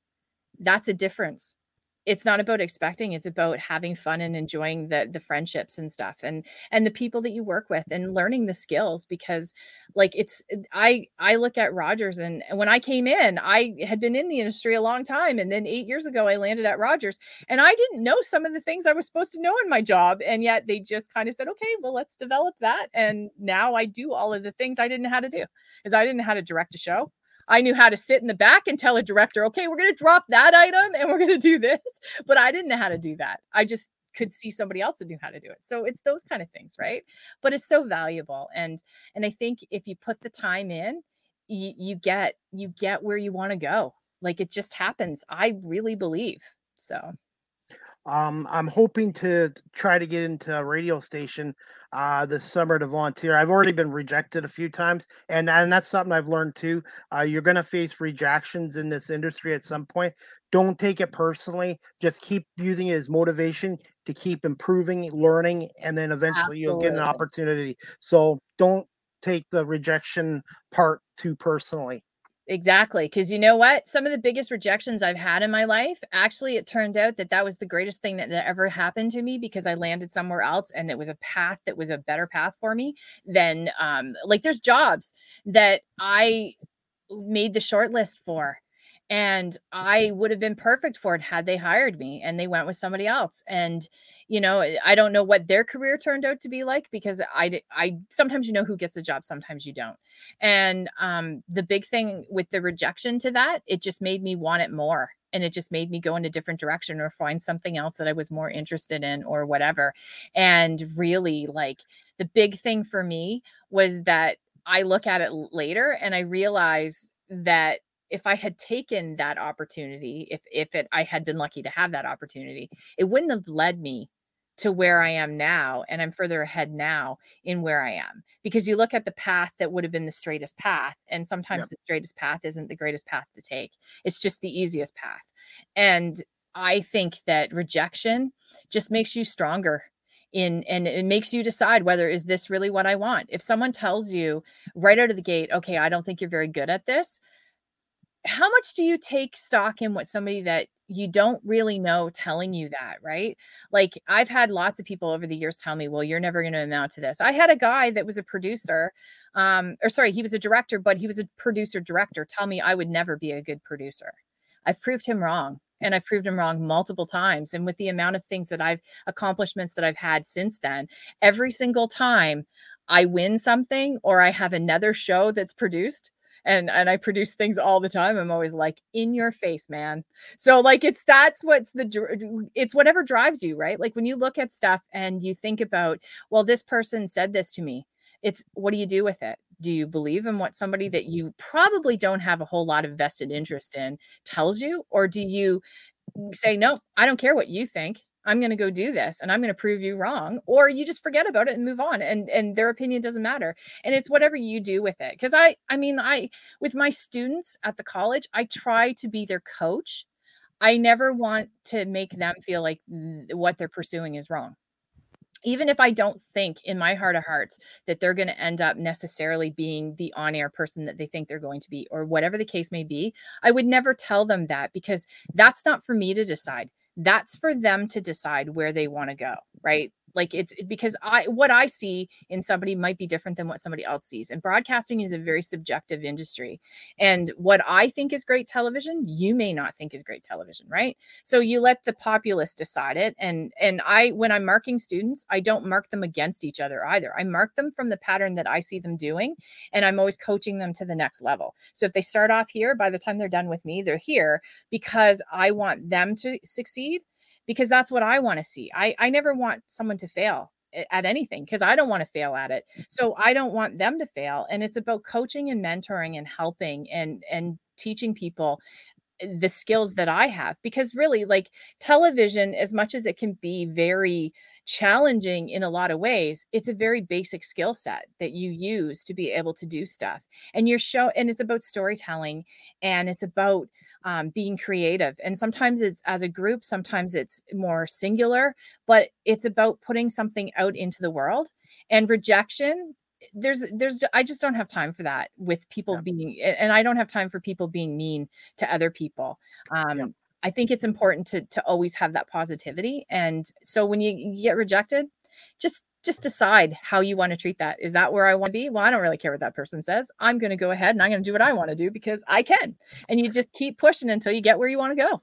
that's a difference it's not about expecting it's about having fun and enjoying the the friendships and stuff and and the people that you work with and learning the skills because like it's uh, i i look at rogers and when i came in i had been in the industry a long time and then eight years ago i landed at rogers and i didn't know some of the things i was supposed to know in my job and yet they just kind of said okay well let's develop that. And now i do all of the things i didn't know how to do because i didn't know how to direct a show I knew how to sit in the back and tell a director, okay, we're going to drop that item and we're going to do this. But I didn't know how to do that. I just could see somebody else who knew how to do it. So it's those kind of things, right? But it's so valuable. And and I think if you put the time in, you, you get you get where you want to go. Like it just happens. I really believe. So um, I'm hoping to try to get into a radio station uh, this summer to volunteer. I've already been rejected a few times, and and that's something I've learned too. Uh, you're going to face rejections in this industry at some point. Don't take it personally. Just keep using it as motivation to keep improving, learning, and then eventually Absolutely. you'll get an opportunity. So don't take the rejection part too personally. Exactly. Because you know what? Some of the biggest rejections I've had in my life, actually, it turned out that that was the greatest thing that, that ever happened to me because I landed somewhere else and it was a path that was a better path for me than, um, like, there's jobs that I made the short list for and I would have been perfect for it had they hired me and they went with somebody else. And, you know, I don't know what their career turned out to be like because I, I sometimes you know who gets a job, sometimes you don't. And um, the big thing with the rejection to that, it just made me want it more and it just made me go in a different direction or find something else that I was more interested in or whatever. And really, like the big thing for me was that I look at it later and I realize that if I had taken that opportunity, if if it I had been lucky to have that opportunity, it wouldn't have led me to where I am now and I'm further ahead now in where I am. Because you look at the path that would have been the straightest path and sometimes yep. the straightest path isn't the greatest path to take. It's just the easiest path. And I think that rejection just makes you stronger in and it makes you decide whether is this really what I want. If someone tells you right out of the gate, okay, I don't think you're very good at this, how much do you take stock in what somebody that you don't really know telling you that, right? Like I've had lots of people over the years tell me, "Well, you're never going to amount to this." I had a guy that was a producer um or sorry, he was a director, but he was a producer director tell me I would never be a good producer. I've proved him wrong and I've proved him wrong multiple times and with the amount of things that I've accomplishments that I've had since then, every single time I win something or I have another show that's produced, and and I produce things all the time. I'm always like in your face, man. So like it's that's what's the it's whatever drives you, right? Like when you look at stuff and you think about, well, this person said this to me. It's what do you do with it? Do you believe in what somebody that mm-hmm. you probably don't have a whole lot of vested interest in tells you or do you mm, say no, I don't care what you think. I'm going to go do this and I'm going to prove you wrong or you just forget about it and move on and and their opinion doesn't matter and it's whatever you do with it cuz I I mean I with my students at the college I try to be their coach. I never want to make them feel like what they're pursuing is wrong. Even if I don't think in my heart of hearts that they're going to end up necessarily being the on air person that they think they're going to be, or whatever the case may be, I would never tell them that because that's not for me to decide that's for them to decide where they want to go, right? Like it's because i what i see in somebody might be different than what somebody else sees and broadcasting is a very subjective industry and what i think is great television you may not think is great television right? So you let the populace decide it and and i when i'm marking students i don't mark them against each other either. I mark them from the pattern that i see them doing and i'm always coaching them to the next level. So if they start off here by the time they're done with me they're here because i want them to succeed because that's what I want to see. I, I never want someone to fail at anything because I don't want to fail at it. Mm. So I don't want them to fail. And it's about coaching and mentoring and helping and and teaching people the skills that I have because really like television as much as it can be very challenging in a lot of ways it's a very basic skill set that you use to be able to do stuff and your show and it's about storytelling and it's about um, being creative. And sometimes it's as a group, sometimes it's more singular, but it's about putting something out into the world. And rejection, there's, there's, I just don't have time for that with people yeah. being, and I don't have time for people being mean to other people. Um, yeah. I think it's important to to always have that positivity. And so when you, you get rejected, just just decide how you want to treat that. Is that where I want to be? Well, I don't really care what that person says. I'm going to go ahead and I'm going to do what I want to do because I can. And you just keep pushing until you get where you want to go.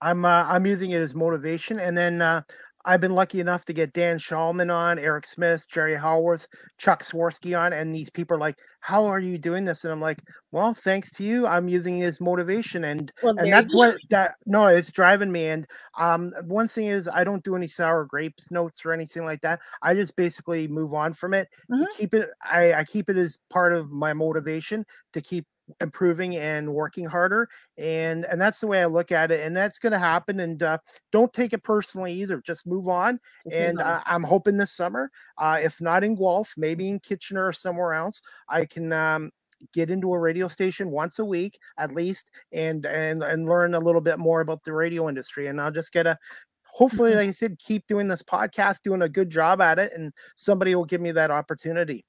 I'm uh, I'm using it as motivation, and then uh, I've been lucky enough to get Dan Shulman on, Eric Smith, Jerry Howarth, Chuck Swirsky on, and these people are like, "How are you doing this?" And I'm like, "Well, thanks to you, I'm using it as motivation." And well, and that's what that no, it's driving me. And um, one thing is, I don't do any sour grapes notes or anything like that. I just basically move on from it. Mm-hmm. Keep it. I, I keep it as part of my motivation to keep improving and working harder and and that's the way i look at it and that's going to happen and uh, don't take it personally either just move on just and. Uh, i'm hoping this summer uh, if not in guelph maybe in kitchener or somewhere else i can um, get into a radio station once a week at least and and and learn a little bit more about the radio industry and i'll just get a hopefully like i said keep doing this podcast doing a good job at it and somebody will give me that opportunity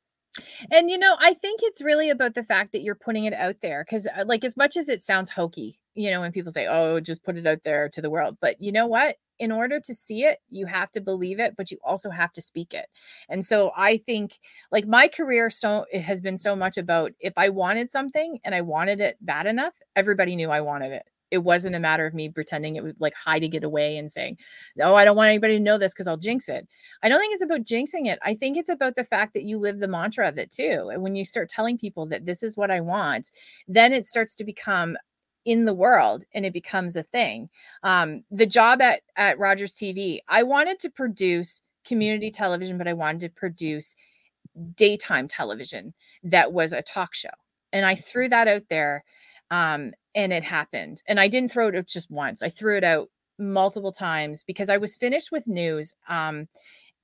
and you know, I think it's really about the fact that you're putting it out there because, uh, like, as much as it sounds hokey, you know, when people say, "Oh, just put it out there to the world," but you know what? In order to see it, you have to believe it, but you also have to speak it. And so I think, like, my career so it has been so much about if I wanted something and I wanted it bad enough, everybody knew I wanted it It wasn't a matter of me pretending it was like hiding it away and saying, "Oh, I don't want anybody to know this because I'll jinx it." I don't think it's about jinxing it. I think it's about the fact that you live the mantra of it too. And when you start telling people that this is what I want, then it starts to become in the world and it becomes a thing. Um, the job at at Rogers TV, I wanted to produce community television, but I wanted to produce daytime television that was a talk show. And I threw that out there um, and it happened. And I didn't throw it out just once. I threw it out multiple times because I was finished with news. Um,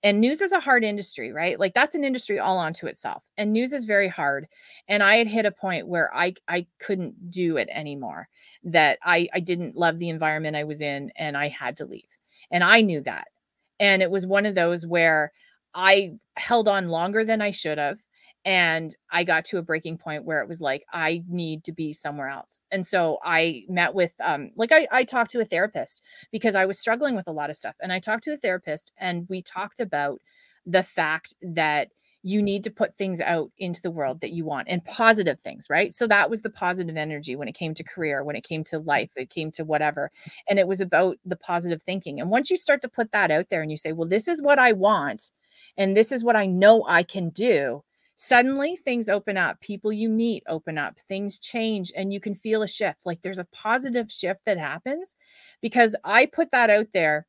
and news is a hard industry, right? Like that's an industry all onto itself. And news is very hard. And I had hit a point where I I couldn't do it anymore. That I I didn't love the environment I was in and I had to leave. And I knew that. And it was one of those where I held on longer than I should have and i got to a breaking point where it was like i need to be somewhere else. And so i met with um like I, I talked to a therapist because i was struggling with a lot of stuff and i talked to a therapist and we talked about the fact that you need to put things out into the world that you want and positive things right? So that was the positive energy when it came to career when it came to life it came to whatever and it was about the positive thinking and once you start to put that out there and you say well this is what i want and this is what i know i can do suddenly things open up people you meet open up things change and you can feel a shift like there's a positive shift that happens because i put that out there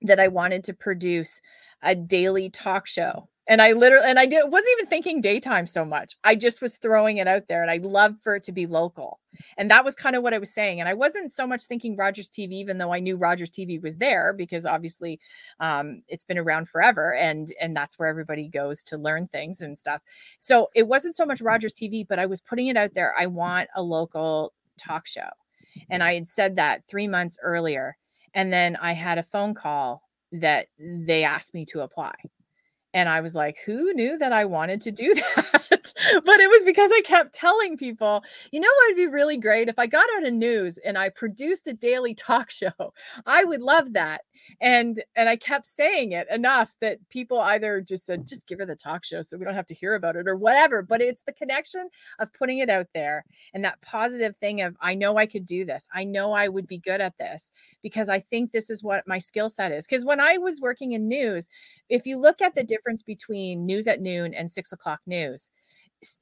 that i wanted to produce a daily talk show and I literally and I did wasn't even thinking daytime so much. I just was throwing it out there and I love for it to be local. And that was kind of what I was saying. And I wasn't so much thinking Rogers TV, even though I knew Rogers TV was there because obviously um, it's been around forever and and that's where everybody goes to learn things and stuff. So it wasn't so much Rogers TV, but I was putting it out there. I want a local talk show. And I had said that three months earlier. And then I had a phone call that they asked me to apply and I was like, who knew that I wanted to do that? but it was because I kept telling people, you know what would be really great if I got out of news and I produced a daily talk show. I would love that. And and I kept saying it enough that people either just said, just give her the talk show so we don't have to hear about it or whatever. But it's the connection of putting it out there and that positive thing of I know I could do this. I know I would be good at this because I think this is what my skill set is. Because when I was working in news, if you look at the different difference between news at noon and six o'clock news.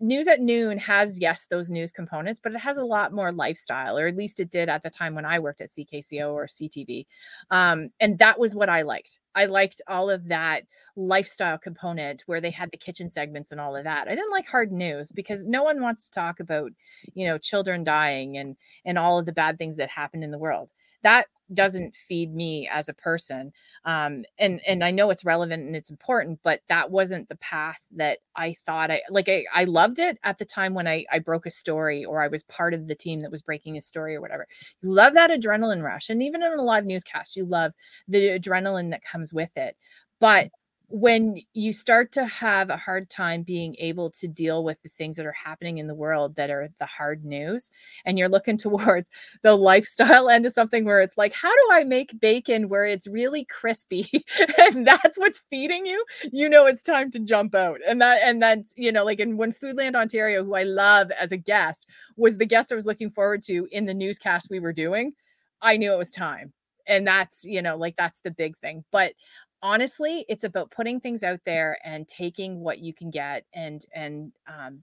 News at noon has yes those news components but it has a lot more lifestyle or at least it did at the time when i worked at ckco or ctv um, and that was what i liked. I liked all of that lifestyle component where they had the kitchen segments and all of that. I didn't like hard news because no one wants to talk about you know children dying and and all of the bad things that happen in the world. That doesn't feed me as a person um and and i know it's relevant and it's important but that wasn't the path that i thought i like i, I loved it at the time when i i broke a story or i was part of the team that was breaking a story or whatever. You love that adrenaline rush and even in a live newscast you love the adrenaline that comes with it but when you start to have a hard time being able to deal with the things that are happening in the world that are the hard news and you're looking towards the lifestyle end of something where it's like how do i make bacon where it's really crispy? And that's what's feeding you you know it's time to jump out. And that and that's you know like in when foodland ontario who i love as a guest was the guest i was looking forward to in the newscast we were doing i knew it was time. And that's you know like that's the big thing. But honestly it's about putting things out there and taking what you can get and and um,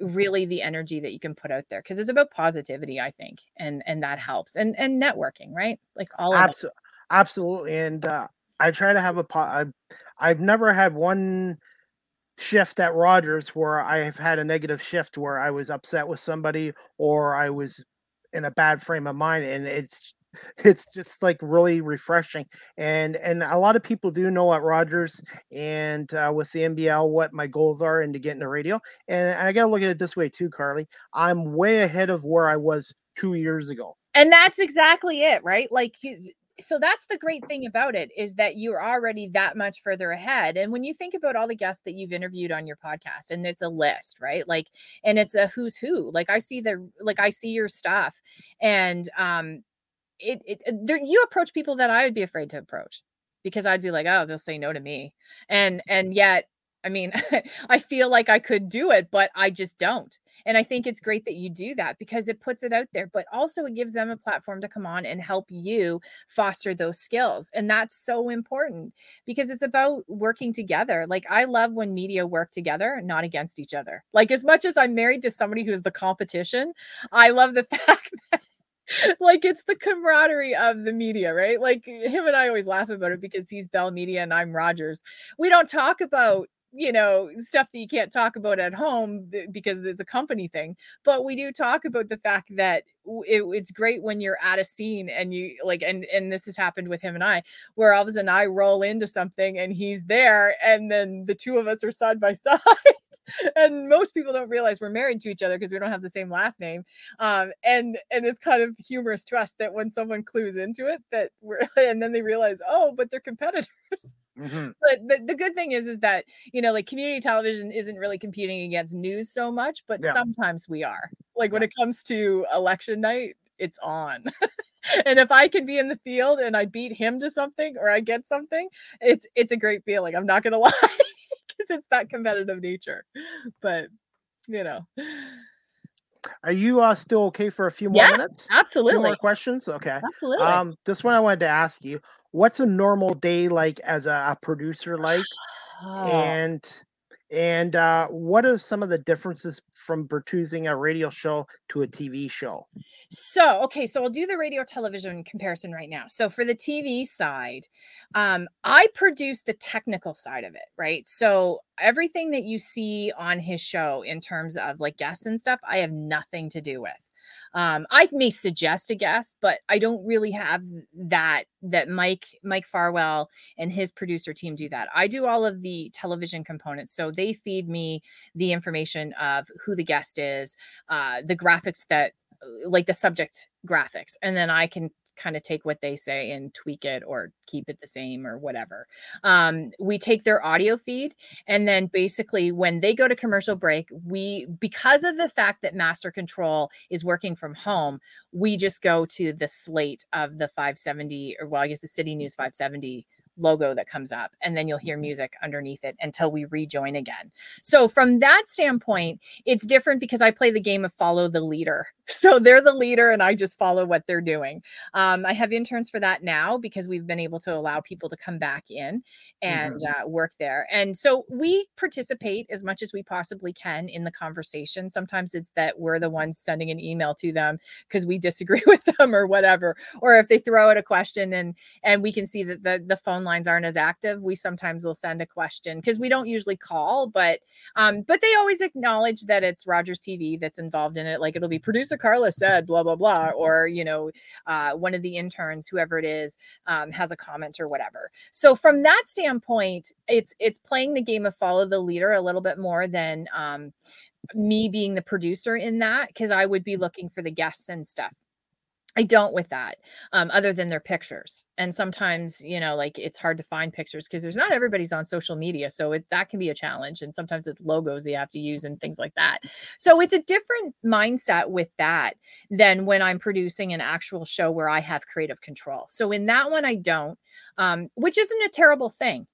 really the energy that you can put out there because it's about positivity i think and and that helps and and networking right? Like all Absol- absolutely and uh, i try to have a po- I've, I've never had one shift at rogers where i have had a negative shift where i was upset with somebody or i was in a bad frame of mind and it's it's just like really refreshing and and a lot of people do know at rogers and uh, with the nbl what my goals are and to get into radio and i gotta look at it this way too carly i'm way ahead of where i was two years ago. And that's exactly it right? Like so that's the great thing about it is that you're already that much further ahead and when you think about all the guests that you've interviewed on your podcast and it's a list right? Like and it's a who's who like i see the like i see your stuff and um it, it uh, there, you approach people that I would be afraid to approach because I'd be like, oh, they'll say no to me. And and yet I mean, I feel like I could do it, but I just don't. And I think it's great that you do that because it puts it out there, but also it gives them a platform to come on and help you foster those skills. And that's so important because it's about working together. Like I love when media work together, not against each other. Like as much as I'm married to somebody who's the competition, I love the fact that like it's the camaraderie of the media, right? Like him and I always laugh about it because he's Bell Media and I'm Rogers. We don't talk about you know stuff that you can't talk about at home because it's a company thing but we do talk about the fact that it, it's great when you're at a scene and you like and and this has happened with him and i where all of a sudden i roll into something and he's there and then the two of us are side by side and most people don't realize we're married to each other because we don't have the same last name um and and it's kind of humorous to us that when someone clues into it that we're and then they realize oh but they're competitors Mm-hmm. But the, the good thing is, is that you know, like community television isn't really competing against news so much, but yeah. sometimes we are. Like when it comes to election night, it's on. and if I can be in the field and I beat him to something or I get something, it's it's a great feeling. I'm not gonna lie, because it's that competitive nature. But you know. Are you uh, still okay for a few more yeah, minutes? Absolutely. More questions. Okay. Absolutely. Um, this one I wanted to ask you: What's a normal day like as a, a producer like? Oh. And and uh, what are some of the differences from producing a radio show to a TV show? So, okay, so I'll do the radio television comparison right now. So, for the TV side, um, I produce the technical side of it, right? So, everything that you see on his show in terms of like guests and stuff, I have nothing to do with. Um, I may suggest a guest, but I don't really have that that Mike Mike Farwell and his producer team do that. I do all of the television components. So they feed me the information of who the guest is, uh, the graphics that like the subject graphics and then i can kind of take what they say and tweak it or keep it the same or whatever. Um, we take their audio feed and then basically when they go to commercial break we because of the fact that master control is working from home we just go to the slate of the 570 or well i guess the city news 570 logo that comes up and then you'll hear music underneath it until we rejoin again. So from that standpoint, it's different because I play the game of follow the leader. So they're the leader and I just follow what they're doing. Um, I have interns for that now because we've been able to allow people to come back in and mm-hmm. uh, work there. And so we participate as much as we possibly can in the conversation. Sometimes it's that we're the ones sending an email to them because we disagree with them or whatever. Or if they throw out a question and and we can see that the, the phone phone lines aren't as active, we sometimes will send a question because we don't usually call, but um, but they always acknowledge that it's Rogers TV that's involved in it. Like it'll be producer Carla said blah blah blah, or you know, uh, one of the interns, whoever it is, um, has a comment or whatever. So from that standpoint, it's it's playing the game of follow the leader a little bit more than um, me being the producer in that because I would be looking for the guests and stuff. I don't with that, um, other than their pictures. And sometimes, you know, like it's hard to find pictures because there's not everybody's on social media. So it, that can be a challenge. And sometimes it's logos you have to use and things like that. So it's a different mindset with that than when I'm producing an actual show where I have creative control. So in that one, I don't, um, which isn't a terrible thing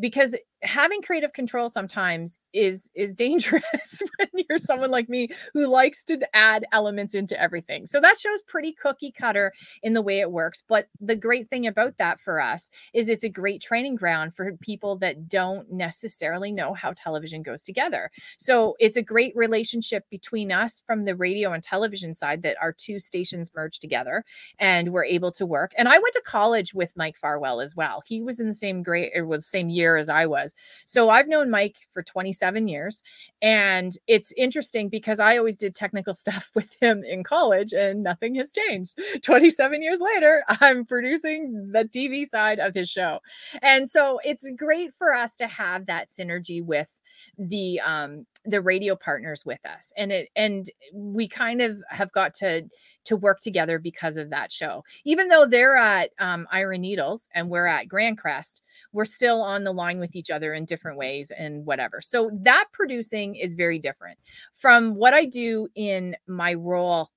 because having creative control sometimes is is dangerous when you're someone like me who likes to add elements into everything. So that shows pretty cookie cutter in the way it works, but the great thing about that for us is it's a great training ground for people that don't necessarily know how television goes together. So it's a great relationship between us from the radio and television side that our two stations merge together and we're able to work. And I went to college with Mike Farwell as well. He was in the same grade er, it was same year as I was. So I've known Mike for 27 years. And it's interesting because I always did technical stuff with him in college and nothing has changed. 27 years later, I'm producing the TV side of his show. And so it's great for us to have that synergy with the um the radio partners with us and it and we kind of have got to to work together because of that show. Even though they're at um, iron needles and we're at grand crest we're still on the line with each other in different ways and whatever. So that producing is very different. From what i do in my role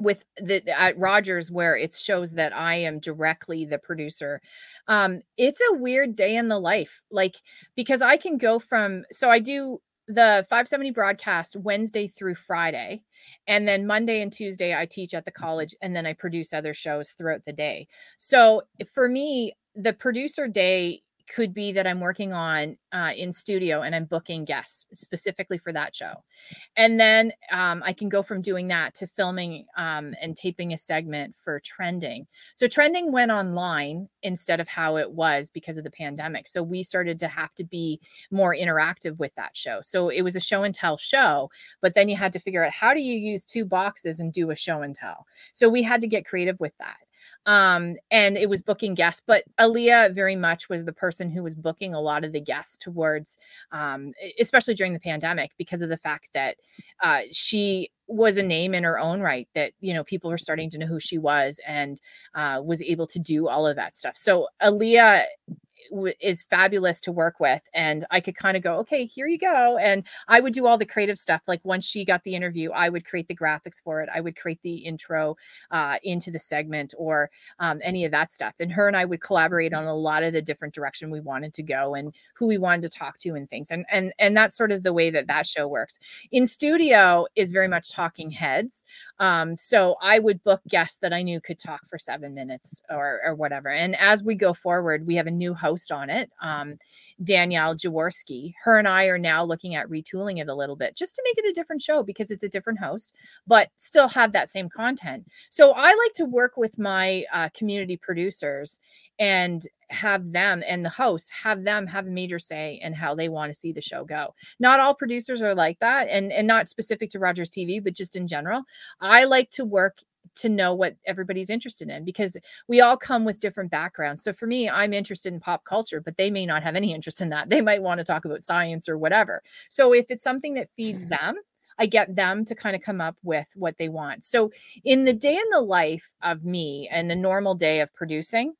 with the at Rogers where it shows that I am directly the producer. Um, it's a weird day in the life, like because I can go from so I do the 570 broadcast Wednesday through Friday. And then Monday and Tuesday, I teach at the college and then I produce other shows throughout the day. So for me, the producer day could be that I'm working on uh, in studio and I'm booking guests specifically for that show. And then um, I can go from doing that to filming um, and taping a segment for trending. So trending went online instead of how it was because of the pandemic. So we started to have to be more interactive with that show. So it was a show and tell show, but then you had to figure out how do you use two boxes and do a show and tell. So we had to get creative with that um and it was booking guests but aaliyah very much was the person who was booking a lot of the guests towards um especially during the pandemic because of the fact that uh she was a name in her own right that you know people were starting to know who she was and uh, was able to do all of that stuff. So aaliyah is fabulous to work with and i could kind of go okay here you go and i would do all the creative stuff like once she got the interview i would create the graphics for it i would create the intro uh, into the segment or um, any of that stuff and her and i would collaborate on a lot of the different direction we wanted to go and who we wanted to talk to and things and and and that's sort of the way that that show works. In studio is very much talking heads um, so i would book guests that i knew could talk for seven minutes or or whatever and as we go forward we have a new host host on it, um, Danielle Jaworski. Her and I are now looking at retooling it a little bit just to make it a different show because it's a different host, but still have that same content. So I like to work with my uh, community producers and have them and the host have them have a major say in how they want to see the show go. Not all producers are like that and and not specific to Rogers TV but just in general. I like to work to know what everybody's interested in because we all come with different backgrounds. So for me, I'm interested in pop culture, but they may not have any interest in that. They might want to talk about science or whatever. So if it's something that feeds mm-hmm. them, I get them to kind of come up with what they want. So in the day in the life of me and a normal day of producing,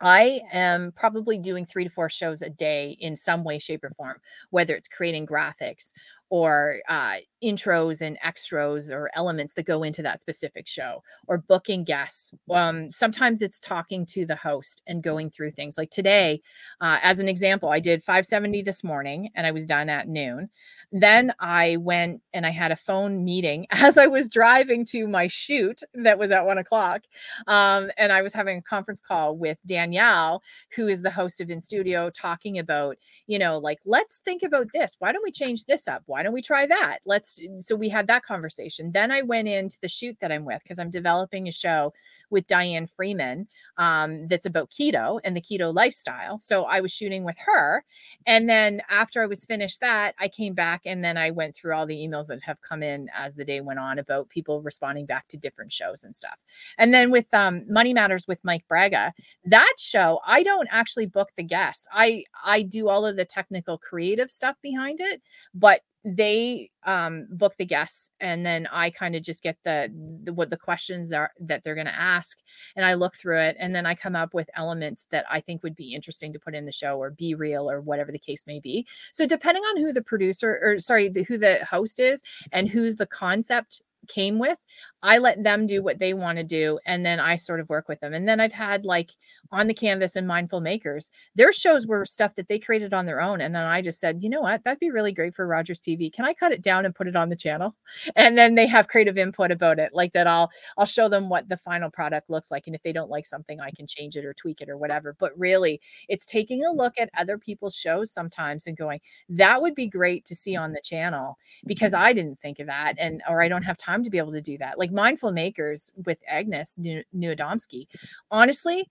I am probably doing three to four shows a day in some way, shape, or form, whether it's creating graphics or uh, intros and extras or elements that go into that specific show or booking guests um, sometimes it's talking to the host and going through things. Like today uh, as an example i did 570 this morning and i was done at noon. Then i went and i had a phone meeting as i was driving to my shoot that was at one o'clock um, and i was having a conference call with danielle who is the host of in studio talking about you know like let's think about this. Why don't we change this up? Why don't we try that? Let's so we had that conversation. Then i went into the shoot that i'm with because i'm developing a show with diane freeman um, that's about keto and the keto lifestyle. So i was shooting with her and then after i was finished that i came back and then i went through all the emails that have come in as the day went on about people responding back to different shows and stuff. And then with um, money matters with mike braga that show i don't actually book the guests. I i do all of the technical creative stuff behind it but they um book the guests and then i kind of just get the, the what the questions that are, that they're going to ask and i look through it and then i come up with elements that i think would be interesting to put in the show or be real or whatever the case may be. So depending on who the producer or sorry the, who the host is and who's the concept came with i let them do what they want to do and then i sort of work with them. And then i've had like on the canvas and mindful makers their shows were stuff that they created on their own and then i just said you know what? That'd be really great for rogers tv can i cut it down and put it on the channel? And then they have creative input about it like that i'll i'll show them what the final product looks like and if they don't like something i can change it or tweak it or whatever. But really it's taking a mm. look at other people's shows sometimes and going that would be great to see mm. on the channel because mm-hmm. i didn't think of that and or i don't have time to be able to do that. Like mindful makers with agnes Nieudomski. honestly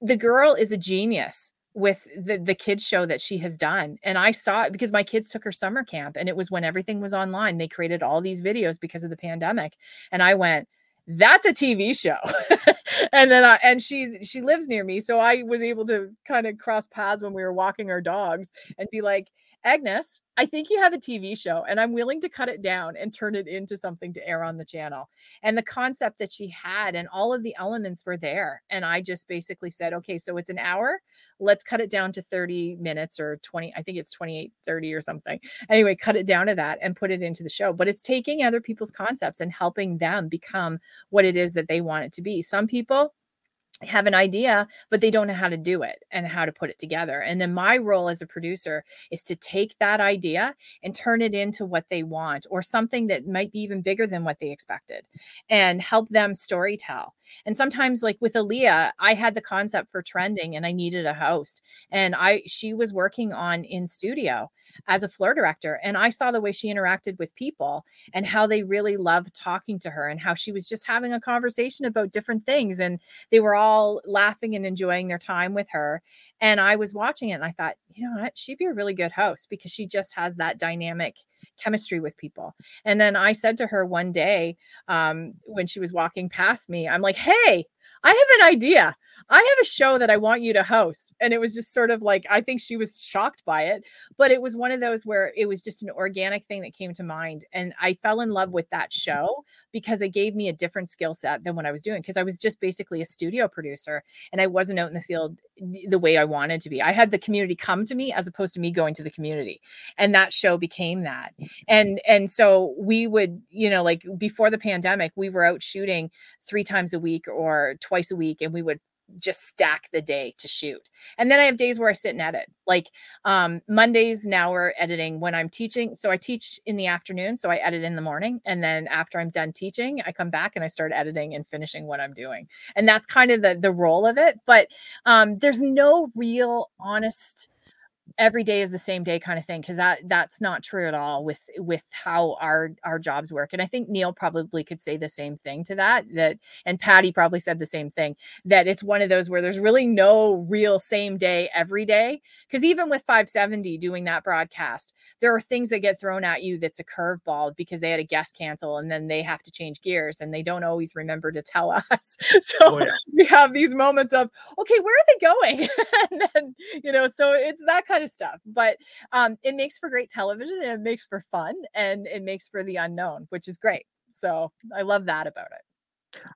the girl is a genius with the the kids show that she has done. And i saw it because my kids took her summer camp and it was when everything was online. They created all these videos because of the pandemic. And i went that's a tv show. And then I, and she's she lives near me. So i was able to kind of cross paths when we were walking our dogs and be like agnes I think you have a TV show and I'm willing to cut it down and turn it into something to air on the channel. And the concept that she had and all of the elements were there. And I just basically said, okay, so it's an hour. Let's cut it down to 30 minutes or 20, I think it's 28, 30 or something. Anyway, cut it down to that and put it into the show. But it's taking other people's concepts and helping them become what it is that they want it to be. Some people have an idea but they don't know how to do it and how to put it together. And then my role as a producer is to take that idea and turn it into what they want or something that might be even bigger than what they expected and help them story tell and sometimes like with Aaliyah I had the concept for trending and I needed a host. And I she was working on in studio as a floor director and I saw the way she interacted with people and how they really loved talking to her and how she was just having a conversation about different things. And they were all all laughing and enjoying their time with her. And I was watching it and I thought, you know what? She'd be a really good host because she just has that dynamic chemistry with people. And then I said to her one day um, when she was walking past me, I'm like, hey, I have an idea. I have a show that I want you to host. And it was just sort of like, I think she was shocked by it, but it was one of those where it was just an organic thing that came to mind. And I fell in love with that show because it gave me a different skill set than what I was doing. Cause I was just basically a studio producer and I wasn't out in the field the way I wanted to be. I had the community come to me as opposed to me going to the community. And that show became that. And and so we would, you know, like before the pandemic, we were out shooting 3 times a week or twice a week and we would just stack the day to shoot. And then I have days where I sit and edit. Like um, Mondays now we're editing when I'm teaching. So I teach in the afternoon, so I edit in the morning and then after I'm done teaching, I come back and I start editing and finishing what I'm doing. And that's kind of the the role of it, but um, there's no real honest every day is the same day kind of thing because that that's not true at all with with how our our jobs work and i think neil probably could say the same thing to that that and patty probably said the same thing that it's one of those where there's really no real same day every day because even with 570 doing that broadcast there are things that get thrown at you that's a curveball because they had a guest cancel and then they have to change gears and they don't always remember to tell us oh, so oh, yeah. we have these moments of okay where are they going and then you know so it's that kind of stuff. But um, it makes for great television and it makes for fun and it makes for the unknown, which is great. So I love that about it.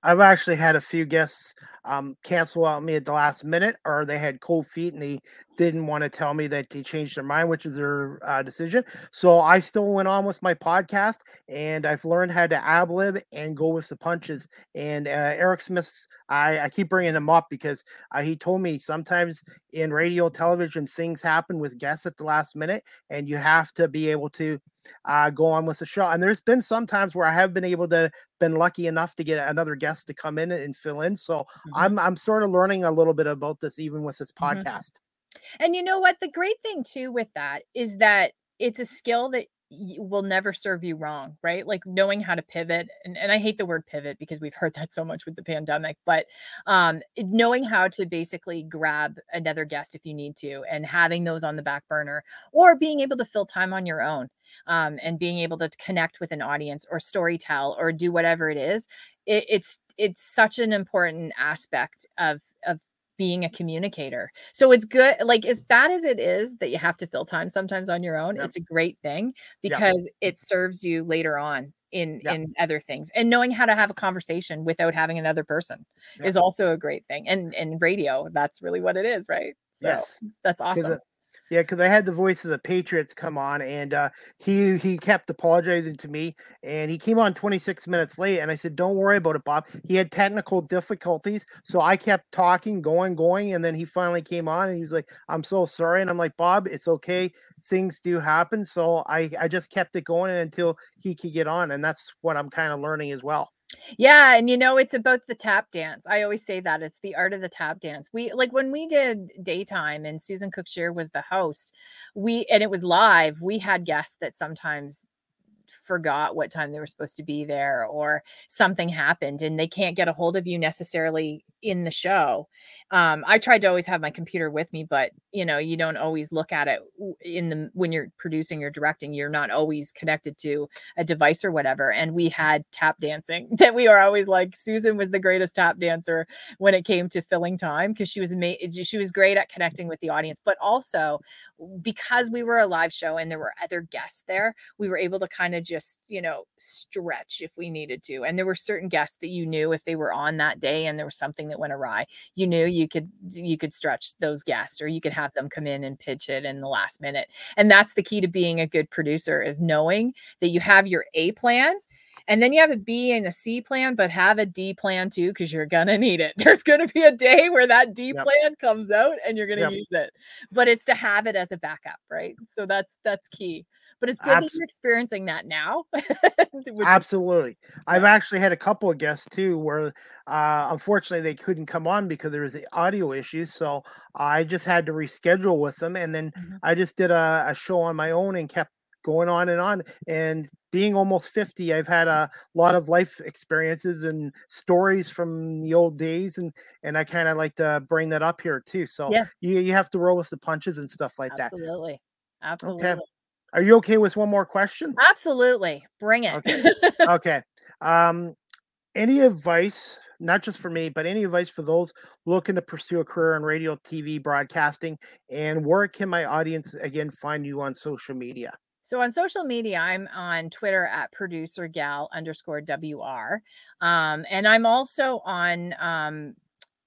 I've actually had a few guests um, cancel out me at the last minute, or they had cold feet and they didn't want to tell me that they changed their mind, which is their uh, decision. So I still went on with my podcast, and I've learned how to ab lib and go with the punches. And uh, Eric Smith, I, I keep bringing him up because uh, he told me sometimes in radio, television, things happen with guests at the last minute, and you have to be able to uh, go on with the show. And there's been some times where I have been able to been lucky enough to get another guest to come in and fill in. So mm-hmm. I'm I'm sort of learning a little bit about this even with this mm-hmm. podcast. Mm-hmm. And you know what? The great thing too with that is that it's a skill that will never serve you wrong, right? Like knowing how to pivot. And, and I hate the word pivot because we've heard that so much with the pandemic, but um, knowing how to basically grab another guest if you need to and having those on the back burner or being able to fill time on your own um, and being able to connect with an audience or story tell or do whatever it is. It, it's, it's such an important aspect of, of being a communicator. So it's good, like as bad as it is that you have to fill time sometimes on your own, yep. it's a great thing because yep. it serves you later on in yep. in other things. And knowing how to have a conversation without having another person is also a great thing. And in radio, that's really what it is, right? So yes. that's uh, awesome. Yeah, because I had the voice of the Patriots come on, and uh, he he kept apologizing to me, and he came on 26 minutes late, and I said, "Don't worry about it, Bob." He had technical difficulties, so I kept talking, going, going, and then he finally came on, and he was like, "I'm so sorry," and I'm like, "Bob, it's okay. Things do happen." So I I just kept it going until he could get on, and that's what I'm kind of learning as well. Yeah, and you know, it's about the tap dance. I always say that it's the art of the tap dance. We like when we did daytime and Susan Cookshire was the host, we and it was live, we had guests that sometimes forgot what time they were supposed to be there or something happened and they can't get a hold of you necessarily in the show. Um, I tried to always have my computer with me, but you know, you don't always look at it in the when you're producing or directing, you're not always connected to a device or whatever. And we had tap dancing that we were always like Susan was the greatest tap dancer when it came to filling time because she was amazing. She was great at connecting with the audience, but also because we were a live show and there were other guests there, we were able to kind of just, you know, stretch if we needed to. And there were certain guests that you knew if they were on that day and there was something that went awry, you knew you could you could stretch those guests or you could have them come in and pitch it in the last minute. And that's the key to being a good producer is knowing that you have your A plan And then you have a B and a C plan, but have a D plan too, because you're gonna need it. There's gonna be a day where that D Yep. plan comes out and you're gonna Yep. use it. But it's to have it as a backup, right? So that's that's key. But it's good that you're experiencing that now. Absolutely. I've actually had a couple of guests too where uh unfortunately they couldn't come on because there was the audio issues. So I just had to reschedule with them and then Mhm. I just did a, a show on my own and kept going on and on. And being almost 50, I've had a lot of life experiences and stories from the old days and and I kind of like to bring that up here too. So Yeah. you you have to roll with the punches and stuff like that. absolutely. Absolutely. Okay. Are you okay with one more question? Absolutely. Bring it. Okay. okay. Um, any advice, not just for me, but any advice for those looking to pursue a career in radio, TV, broadcasting, and where can my audience again find you on social media? So on social media, I'm on Twitter at producer gal underscore WR. Um, and I'm also on um,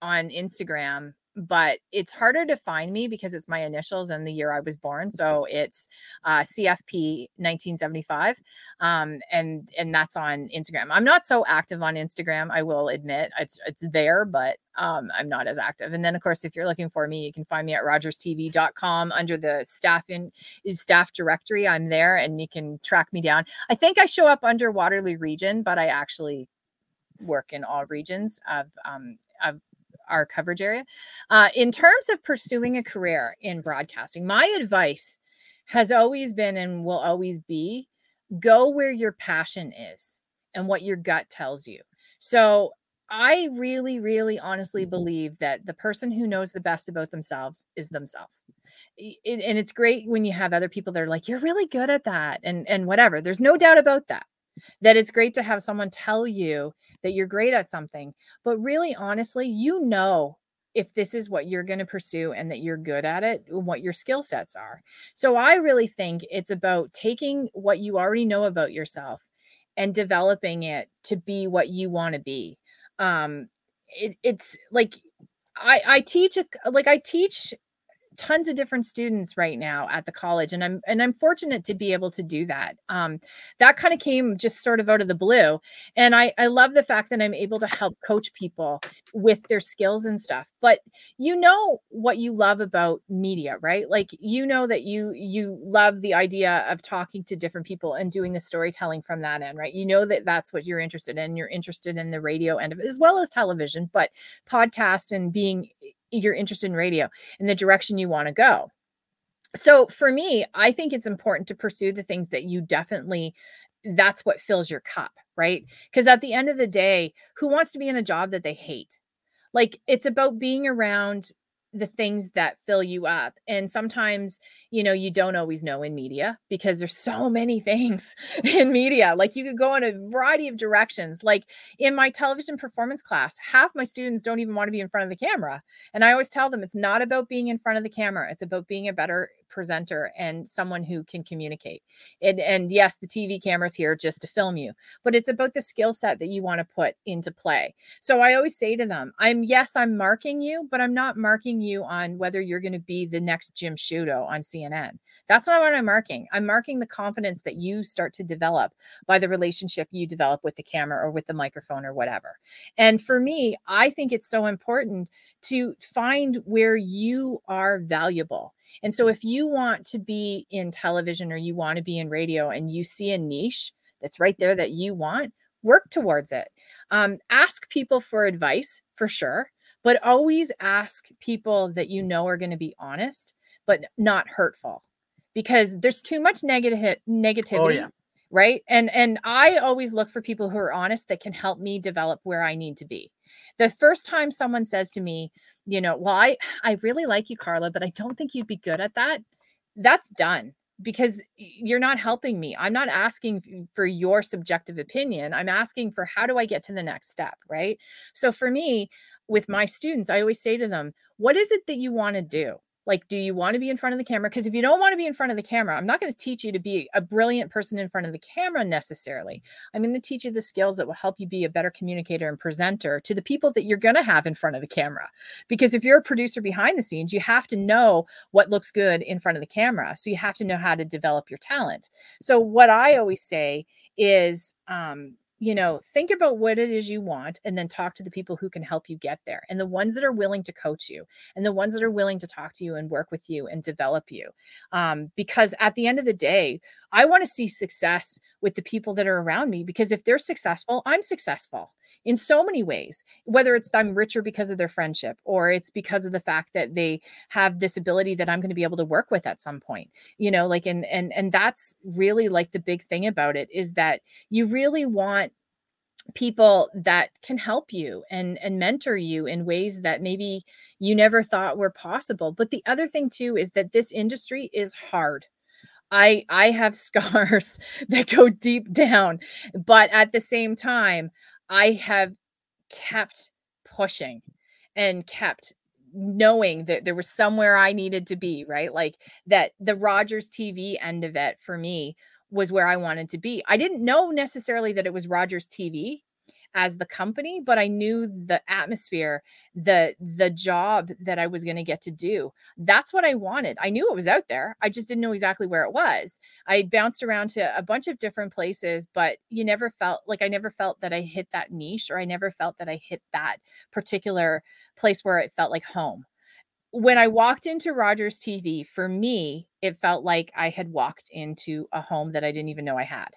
on Instagram, but it's harder to find me because it's my initials and the year I was born. So it's uh, CFP 1975. Um, and and that's on Instagram. I'm not so active on Instagram, I will admit. It's it's there, but um, I'm not as active. And then of course, if you're looking for me, you can find me at rogerstv.com under the staff in staff directory. I'm there and you can track me down. I think I show up under Waterloo region, but I actually work in all regions of um, of our coverage area. Uh, in terms of pursuing a career in broadcasting, my advice has always been and will always be go where your passion is and what your gut tells you. So I really, really honestly believe that the person who knows the best about themselves is themselves. And it's great when you have other people that are like, you're really good at that and, and whatever. There's no doubt about that. That it's great to have someone tell you that you're great at something. But really, honestly, you know if this is what you're going to pursue and that you're good at it, and what your skill sets are. So I really think it's about taking what you already know about yourself and developing it to be what you want to be. Um, it, it's like I, I teach like I teach tons of different students right now at the college and i'm and i'm fortunate to be able to do that. Um that kind of came just sort of out of the blue and i i love the fact that i'm able to help coach people with their skills and stuff but you know what you love about media right? Like you know that you you love the idea of talking to different people and doing the storytelling from that end right? You know that that's what you're interested in you're interested in the radio end of it as well as television but podcast and being you're interested in radio in the direction you want to go. So for me, I think it's important to pursue the things that you definitely that's what fills your cup, right? Because at the end of the day, who wants to be in a job that they hate? Like it's about being around the things that fill you up. And sometimes, you know, you don't always know in media because there's so many things in media. Like you could go in a variety of directions. Like in my television performance class, half my students don't even want to be in front of the camera. And I always tell them it's not about being in front of the camera, it's about being a better presenter and someone who can communicate. And, and yes, the TV camera's here just to film you, but it's about the skill set that you want to put into play. So I always say to them, I'm yes, I'm marking you, but I'm not marking you on whether you're going to be the next Jim Sciutto on CNN. That's not what I'm marking. I'm marking the confidence that you start to develop by the relationship you develop with the camera or with the microphone or whatever. And for me, I think it's so important to find where you are valuable. And so if you want to be in television or you want to be in radio and you see a niche that's right there that you want, work towards it. Um, ask people for advice for sure, but always ask people that you know are going to be honest, but not hurtful because there's too much negative negativity. Oh, yeah. Right. And and I always look for people who are honest that can help me develop where I need to be. The first time someone says to me, you know, well, I I really like you, Carla, but I don't think you'd be good at that. That's done because you're not helping me. I'm not asking for your subjective opinion. I'm asking for how do I get to the next step, right? So for me, with my students, I always say to them, what is it that you want to do? Like, do you want to be in front of the camera? Because if you don't want to be in front of the camera, I'm not going to teach you to be a brilliant person in front of the camera necessarily. I'm going to teach you the skills that will help you be a better communicator and presenter to the people that you're going to have in front of the camera. Because if you're a producer behind the scenes, you have to know what looks good in front of the camera. So you have to know how to develop your talent. So, what I always say is, um, you know, think about what it is you want and then talk to the people who can help you get there and the ones that are willing to coach you and the ones that are willing to talk to you and work with you and develop you. Um, because at the end of the day, I want to see success with the people that are around me because if they're successful, I'm successful in so many ways, whether it's I'm richer because of their friendship or it's because of the fact that they have this ability that I'm going to be able to work with at some point, you know, like, and, and, and that's really like the big thing about it is that you really want people that can help you and and mentor you in ways that maybe you never thought were possible. But the other thing too is that this industry is hard. I i have scars that go deep down but at the same time i have kept pushing and kept knowing that there was somewhere i needed to be right like that the rogers tv end of it for me was where I wanted to be. I didn't know necessarily that it was Rogers TV as the company, but I knew the atmosphere, the the job that I was going to get to do. That's what I wanted. I knew it was out there. I just didn't know exactly where it was. I bounced around to a bunch of different places, but you never felt like I never felt that I hit that niche or I never felt that I hit that particular place where it felt like home when I walked into Rogers TV, for me, it felt like I had walked into a home that I didn't even know I had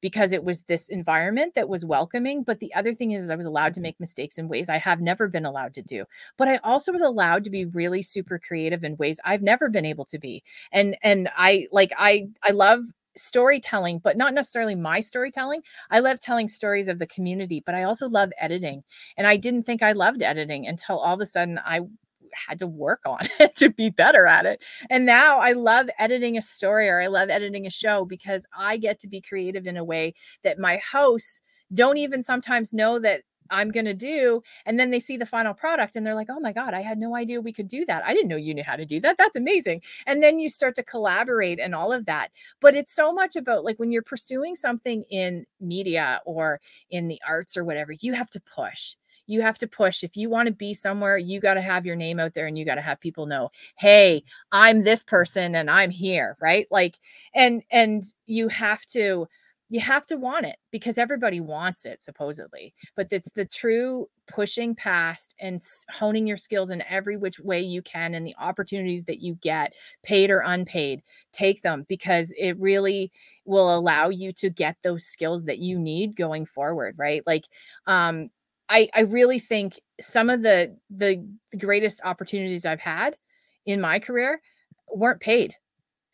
because it was this environment that was welcoming. But the other thing is, I was allowed to mm-hmm. make mistakes in ways I have never been allowed to do. But I also was allowed to be really super creative in ways I've never been able to be. And and I like I I love storytelling, but not necessarily my storytelling. I love telling stories of the community, but I also love editing. And I didn't think I loved editing until all of a sudden I had to work on it to be better at it. And now I love editing a story or I love editing a show because I get to be creative in a way that my hosts don't even sometimes know that I'm going to do. And then they see the final product and they're like, oh my God, I had no idea we could do that. I didn't know you knew how to do that. That's amazing. And then you start to collaborate and all of that. But it's so much about like when you're pursuing something in media or in the arts or whatever, you have to push you have to push. If you want to be somewhere, you got to have your name out there and you got to have people know, "Hey, I'm this person and I'm here," right? Like and and you have to you have to want it because everybody wants it supposedly but it's the true pushing past and honing your skills in every which way you can and the opportunities that you get paid or unpaid take them because it really will allow you to get those skills that you need going forward right like um I I really think some of the the greatest opportunities I've had in my career weren't paid.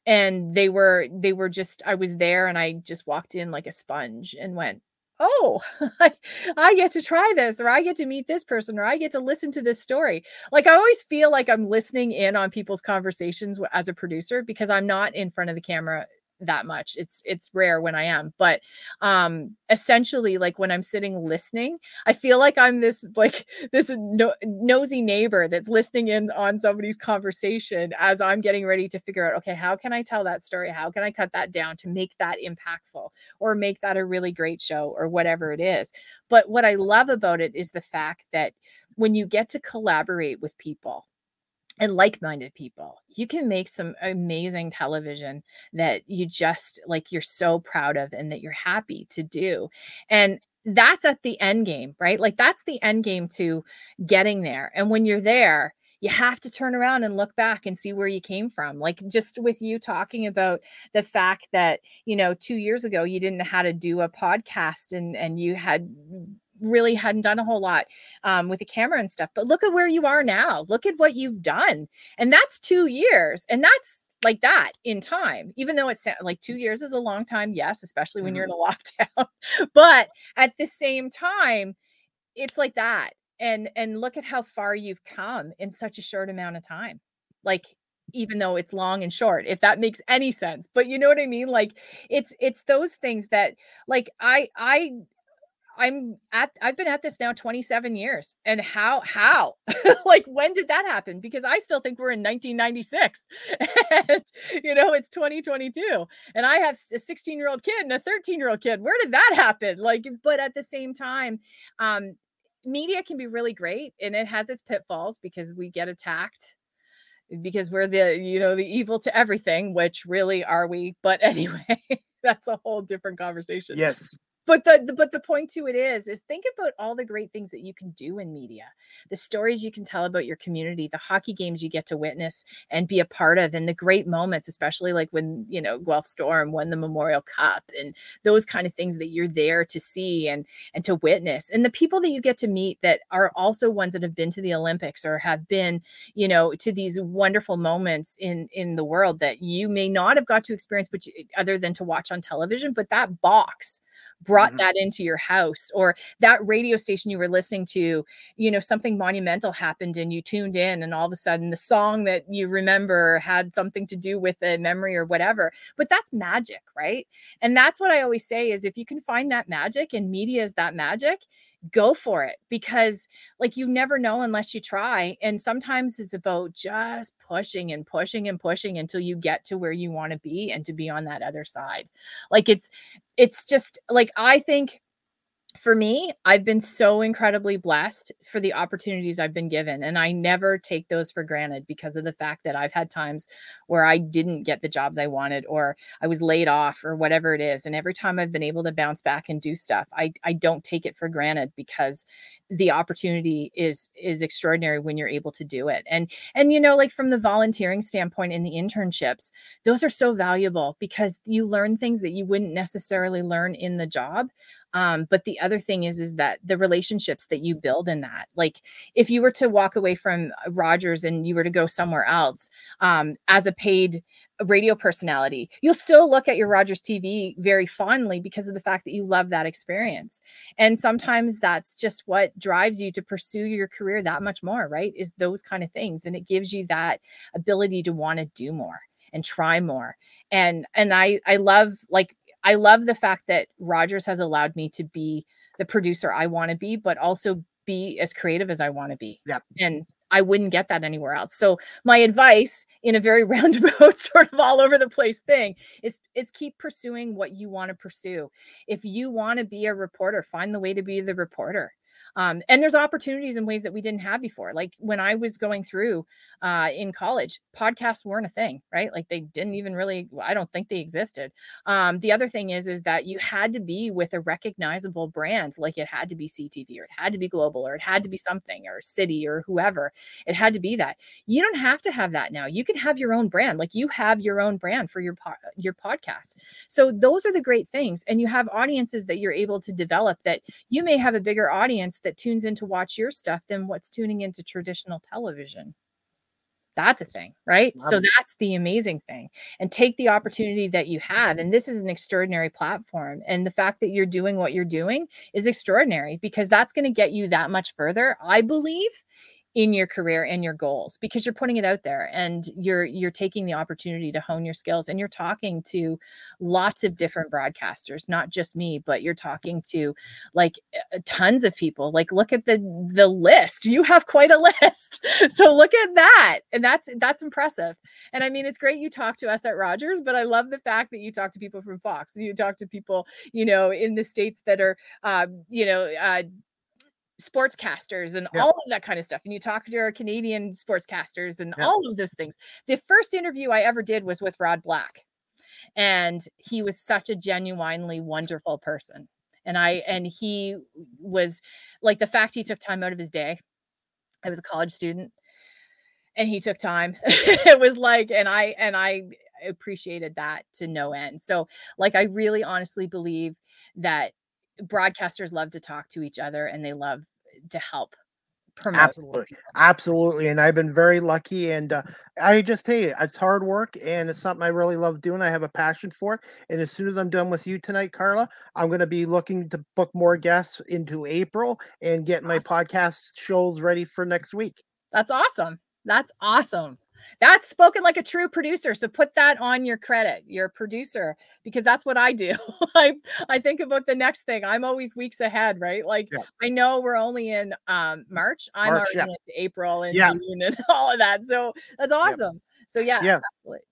And they were they were just I was there and I just walked in like a sponge and went oh I, I get to try this or i get to meet this person or i get to listen to this story. Like i always feel like i'm listening in on people's conversations as a producer because i'm not in front of the camera that much. It's it's rare when i am but um essentially like when i'm sitting listening i feel like i'm this like this no, nosy neighbor that's listening in on somebody's conversation as i'm getting ready to figure out okay how can i tell that story? How can i cut that down to make that impactful or make that a really great show or whatever it is? But what i love about it is the fact that when you get to collaborate with people and like-minded people. You can make some amazing television that you just like you're so proud of and that you're happy to do and that's at the end game right? Like that's the end game to getting there and when you're there you have to turn around and look back and see where you came from. Like just with you talking about the fact that you know 2 years ago you didn't know how to do a podcast and and you had really hadn't done a whole lot um, with the camera and stuff. But look at where you are now. Look at what you've done. And that's two years. And that's like that in time, even though it's like two years is a long time. Yes, especially when mm-hmm. you're in a lockdown. but at the same time, it's like that. And and look at how far you've come in such a short amount of time. Like even though it's long and short if that makes any sense but you know what i mean like it's it's those things that like i i I'm at I've been at this now 27 years. And how how? like when did that happen? Because I still think we're in 1996. and you know, it's 2022. And I have a 16-year-old kid and a 13-year-old kid. Where did that happen? Like but at the same time, um media can be really great and it has its pitfalls because we get attacked because we're the you know the evil to everything which really are we but anyway that's a whole different conversation yes but the, the but the point to it is is think about all the great things that you can do in media. The stories you can tell about your community the hockey games you get to witness and be a part of and the great moments especially like when you know guelph storm won the memorial cup and those kind of things that you're there to see and and to witness. And the people that you get to meet that are also ones that have been to the olympics or have been you know to these wonderful moments in in the world that you may not have got to experience but you, other than to watch on television but that box brought mm-hmm. that into your house or that radio station you were listening to you know something monumental happened and you tuned in and all of a sudden the song that you remember had something to do with a memory or whatever but that's magic right and that's what i always say is if you can find that magic and media is that magic go for it because like you never know unless you try and sometimes it's about just pushing and pushing and pushing until you get to where you want to be and to be on that other side. Like it's it's just like i think for me, I've been so incredibly blessed for the opportunities I've been given. And I never take those for granted because of the fact that I've had times where I didn't get the jobs I wanted or I was laid off or whatever it is. And every time I've been able to bounce back and do stuff, I, I don't take it for granted because the opportunity is is extraordinary when you're able to do it. And and you know, like from the volunteering standpoint in the internships, those are so valuable because you learn things that you wouldn't necessarily learn in the job um, but the other thing is is that the relationships that you build in that like if you were to walk away from rogers and you were to go somewhere else um, as a paid radio personality you'll still look at your rogers tv very fondly because of the fact that you love that experience. And sometimes that's just what drives you to pursue your career that much more right is those kind of things. And it gives you that ability to want to do more and try more. And and i i love like I love the fact that Rogers has allowed me to be the producer I want to be, but also be as creative as I want to be. Yeah. And I wouldn't get that anywhere else. So my advice in a very roundabout sort of all over the place thing is is keep pursuing what you want to pursue. If you want to be a reporter, find the way to be the reporter. Um, and there's opportunities in ways that we didn't have before. Like when I was going through uh, in college, podcasts weren't a thing, right? Like they didn't even really, I don't think they existed. Um, the other thing is, is that you had to be with a recognizable brand, like it had to be CTV or it had to be global or it had to be something or city or whoever. It had to be that. You don't have to have that now. You can have your own brand. Like you have your own brand for your po- your podcast. So those are the great things, and you have audiences that you're able to develop. That you may have a bigger audience that tunes in to watch your stuff than what's tuning into traditional television that's a thing, right? So that's the amazing thing. And take the opportunity that you have. And this is an extraordinary platform. And the fact that you're doing what you're doing is extraordinary because that's going to get you that much further, I believe, in your career and your goals because you're putting it out there and you're you're taking the opportunity to hone your skills and you're talking to lots of different broadcasters not just me but you're talking to like uh, tons of people. Like look at the the list. You have quite a list. So look at that. And that's that's impressive. And i mean it's great you talk to us at rogers but i love the fact that you talk to people from fox. You talk to people you know in the states that are um, you know uh, sportscasters and yeah. all of that kind of stuff. And you talk to our Canadian sportscasters and yeah. all of those things. The first interview I ever did was with Rod Black. And he was such a genuinely wonderful person. And I and he was like the fact he took time out of his day. I was a college student and he took time. it was like and I and I appreciated that to no end. So like I really honestly believe that broadcasters love to talk to each other and they love to help promote. Absolutely, absolutely. And I've been very lucky. And uh, I just tell you, it's hard work and it's something I really love doing. I have a passion for it. And as soon as I'm done with you tonight, Carla, I'm going to be looking to book more guests into April and get awesome. my podcast shows ready for next week. That's awesome. That's awesome. That's spoken like a true producer. So put that on your credit, your producer, because that's what I do. I I think about the next thing. I'm always weeks ahead, right? Like yeah. I know we're only in um March. I'm March, already yeah. into April and yeah. June and all of that. So that's awesome. So yeah, yeah. Absolutely.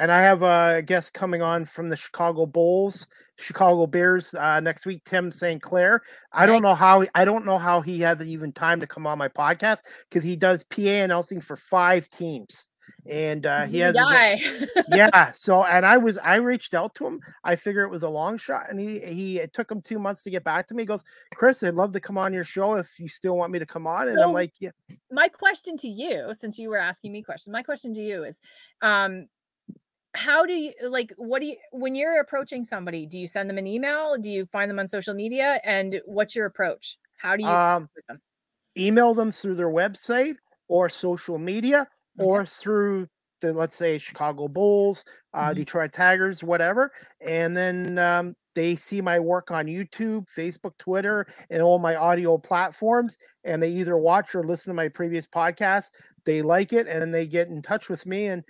And I have a guest coming on from the Chicago Bulls, Chicago Bears uh, next week, Tim St. Clair. I don't know how I don't know how he had even time to come on my podcast because he does PA announcing for five teams. and uh, he has his yeah. So, and I was, I reached out to him. I figure it was a long shot, and he, he, it took him two months to get back to me. He goes, Chris, I'd love to come on your show if you still want me to come on. And I'm like, yeah, my question to you, since you were asking me questions, my question to you is, um, how do you like what do you when you're approaching somebody do you send them an email do you find them on social media and what's your approach how do you um, them email them through their website or social media Okay. or through the, let's say, Chicago Bulls, uh, Mhm. Detroit Tigers, whatever. And then um, they see my work on YouTube, Facebook, Twitter, and all my audio platforms. And they either watch or listen to my previous podcast. They like it and they get in touch with me and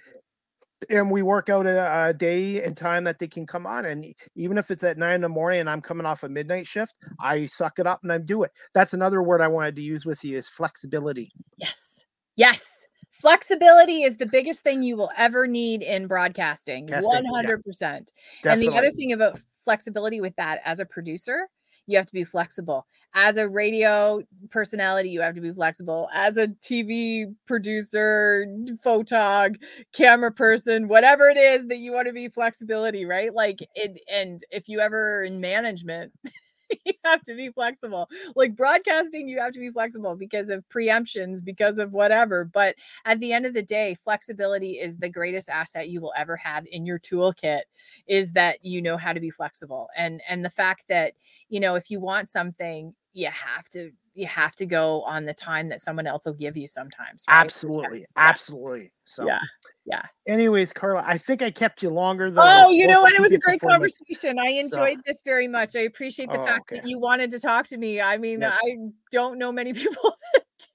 and we work out a, a day and time that they can come on. And even if it's at nine in the morning and I'm coming off a midnight shift, I suck it up and I do it. That's another word I wanted to use with you is flexibility. yes yes flexibility is the biggest thing you will ever need in broadcasting Casting, 100% and the other thing about flexibility with that as a producer you have to be flexible. As a radio personality you have to be flexible. As a tv producer photog camera person whatever it is that you want to be flexibility right? Like it and if you ever in management you have to be flexible. Like broadcasting you have to be flexible because of preemptions because of whatever but at the end of the day flexibility is the greatest asset you will ever have in your toolkit is that you know how to be flexible and and the fact that you know if you want something you have to you have to go on the time that someone else will give you sometimes right? absolutely. Yeah. Absolutely. So, Yeah, yeah. anyways, Carla, I think I kept you longer than. Oh, you know what? It was a great conversation. I enjoyed this very much. I appreciate the Oh, fact okay. that you wanted to talk to me. I mean, Yes. I don't know many people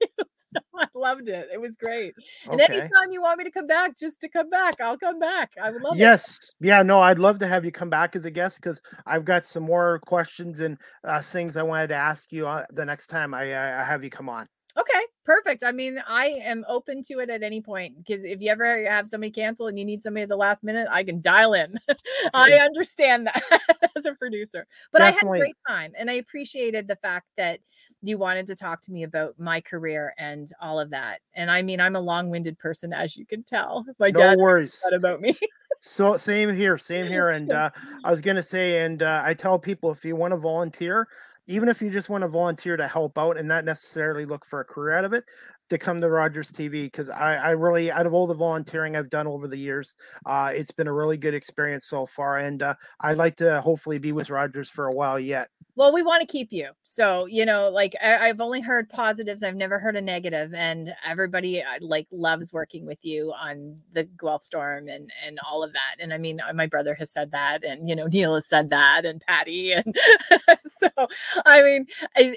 do, so I loved it. It was great. And Okay. anytime you want me to come back, just to come back, I'll come back. I would love it. Yes. Yeah. No, I'd love to have you come back as a guest because I've got some more questions and uh, things I wanted to ask you uh, the next time I, I have you come on. Okay, perfect. I mean, I am open to it at any point because if you ever have somebody cancel and you need somebody at the last minute, I can dial in. I understand that as a producer. But I had a great time and I appreciated the fact that you wanted to talk to me about my career and all of that. And I mean, I'm a long-winded person, as you can tell. My No dad worries. about me. So same here, same here. And uh, I was gonna say, and uh, I tell people if you want to volunteer, even if you just want to volunteer to help out and not necessarily look for a career out of it, to come to Rogers TV because I, I really, out of all the volunteering I've done over the years, uh, it's been a really good experience so far, and uh, I'd like to hopefully be with Rogers for a while yet. Well, we want to keep you. So, you know, like I, I've only heard positives. I've never heard a negative, and everybody uh, like loves working with you on the Guelph Storm and and all of that. And I mean, uh, my brother has said that, and you know, Neil has said that, and Patty, and so I mean,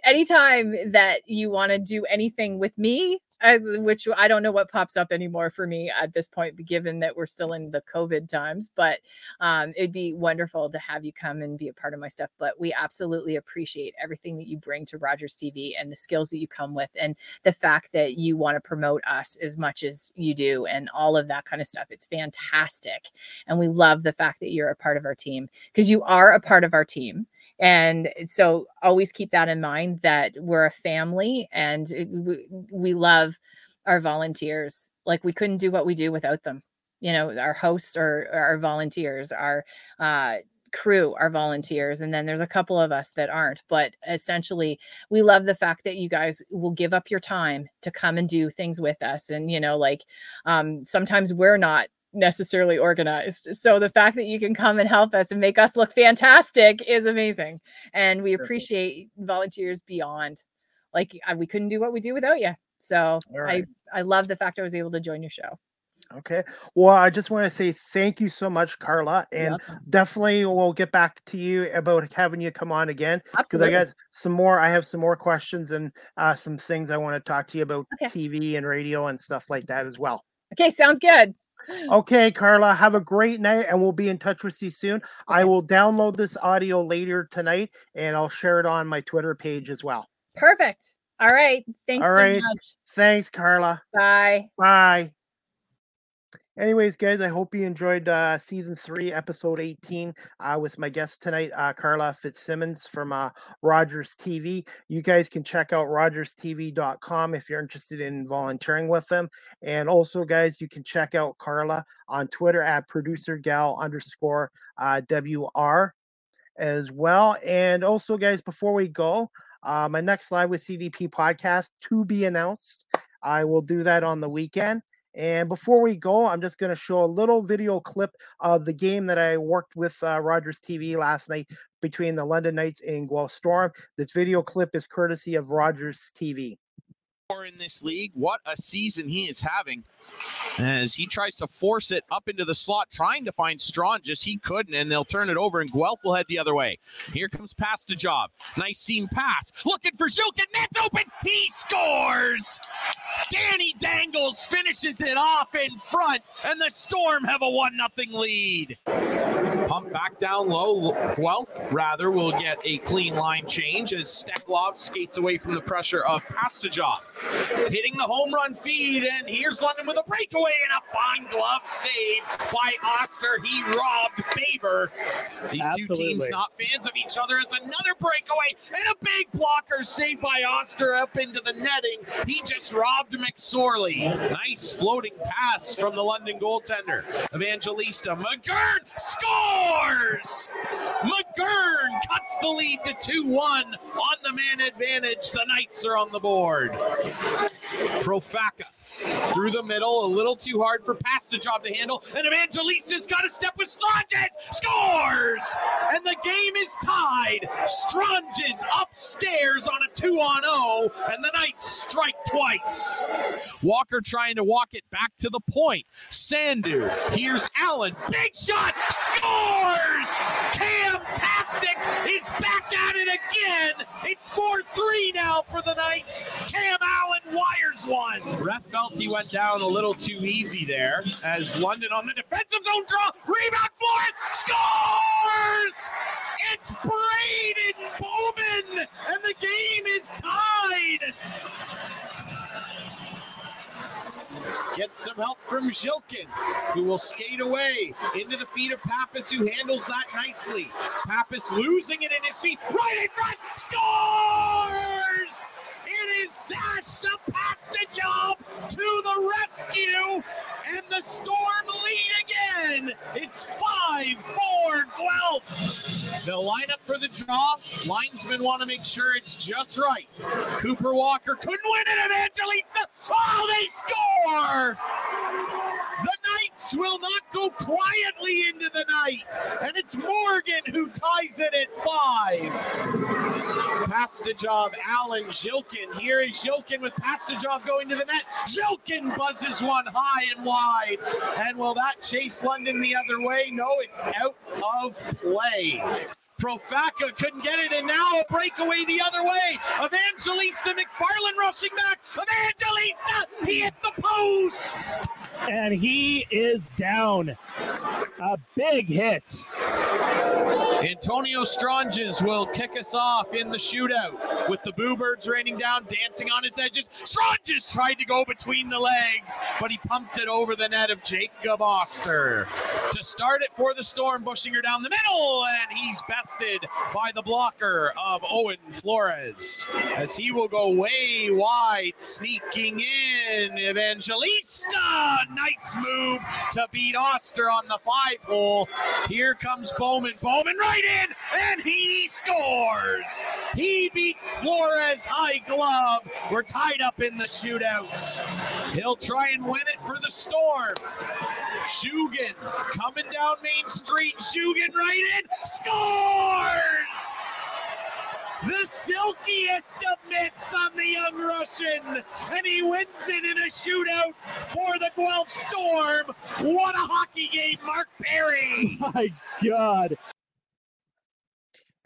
anytime that you want to do anything with me. I, which I don't know what pops up anymore for me at this point, given that we're still in the COVID times. But um, it'd be wonderful to have you come and be a part of my stuff. But we absolutely appreciate everything that you bring to Rogers TV and the skills that you come with, and the fact that you want to promote us as much as you do, and all of that kind of stuff. It's fantastic. And we love the fact that you're a part of our team because you are a part of our team. And so always keep that in mind that we're a family and we, we love our volunteers. Like we couldn't do what we do without them. You know our hosts are our volunteers our uh crew are volunteers and then there's a couple of us that aren't. But essentially we love the fact that you guys will give up your time to come and do things with us. And you know like um sometimes we're not necessarily organized so the fact that you can come and help us and make us look fantastic is amazing and we appreciate volunteers beyond like uh, we couldn't do what we do without you so right. i i love the fact i was able to join your show Okay. Well, I just want to say thank you so much, Carla, and Welcome. definitely we'll get back to you about having you come on again because I got some more. I have some more questions and uh, some things I want to talk to you about Okay. TV and radio and stuff like that as well. Okay, sounds good. Okay, Carla, have a great night, and we'll be in touch with you soon. I will download this audio later tonight, and I'll share it on my Twitter page as well. Perfect. All right. Thanks All so right. much. Thanks, Carla. Bye. Bye. Anyways, guys, I hope you enjoyed uh, season three, episode 18, uh, with my guest tonight, uh, Carla Fitzsimmons from uh, Rogers TV. You guys can check out rogerstv.com if you're interested in volunteering with them. And also, guys, you can check out Carla on Twitter at producer gal underscore uh, WR as well. And also, guys, before we go, uh, my next live with CDP podcast to be announced. I will do that on the weekend. And before we go, I'm just going to show a little video clip of the game that I worked with uh, Rogers TV last night between the London Knights and Guelph Storm. This video clip is courtesy of Rogers TV. In this league, what a season he is having as he tries to force it up into the slot, trying to find Just He couldn't, and they'll turn it over, and Guelph will head the other way. Here comes Job. Nice seam pass. Looking for Zhilkin. That's open. He scores. Danny Dangles finishes it off in front, and the Storm have a 1 0 lead. Pump back down low. Guelph, rather, will get a clean line change as Steklov skates away from the pressure of Job. Hitting the home run feed, and here's London with a breakaway and a fine glove save by Oster. He robbed Faber. These Absolutely. two teams not fans of each other. It's another breakaway and a big blocker saved by Oster up into the netting. He just robbed McSorley. Nice floating pass from the London goaltender. Evangelista McGurn scores! McGurn cuts the lead to 2 1 on the man advantage. The Knights are on the board. Profaca through the middle, a little too hard for Job to drop the handle. And Evangelista's got a step with Stranges, scores! And the game is tied. Stranges upstairs on a 2 on 0, and the Knights strike twice. Walker trying to walk it back to the point. Sandu, here's Allen, big shot, scores! Cam Tastic is back at it again. It's 4 3 now for the Knights. Cam Allen wires one. Ref felt he went down a little too easy there as London on the defensive zone draw. Rebound for it. Scores! It's Braden Bowman, and the game is tied. Gets some help from Zhilkin, who will skate away into the feet of Pappas, who handles that nicely. Pappas losing it in his feet, right in front, scores! It is Sasha Pastujov to the rescue, and the Storm lead again. It's 5 4 Guelph. They'll line up for the draw. Linesmen want to make sure it's just right. Cooper Walker couldn't win it, Evangelista. Oh, they score! The Knights will not go quietly into the night, and it's Morgan who ties it at five. Pastujov, Allen, Zhilkin. Here is Zhilkin with Pastujov going to the net. Zhilkin buzzes one high and wide. And will that chase London the other way? No, it's out of play. Profaca couldn't get it, and now a breakaway the other way. Evangelista McFarland rushing back. Evangelista, he hit the post. And he is down. A big hit. Antonio Stranges will kick us off in the shootout with the Boo Birds raining down, dancing on his edges. Stranges tried to go between the legs, but he pumped it over the net of Jacob Oster. To start it for the Storm, Buchinger down the middle, and he's bested by the blocker of Owen Flores as he will go way wide, sneaking in. Evangelista, nice move to beat Oster on the five hole. Here comes Bowman. Bowman right in, and he scores. He beats Flores high glove. We're tied up in the shootout. He'll try and win it for the Storm. Zhugin coming down Main Street. Zhugin right in, scores the silkiest of mitts on the young Russian, and he wins it in a shootout for the Guelph Storm. What a hockey game, Mark Perry! My God.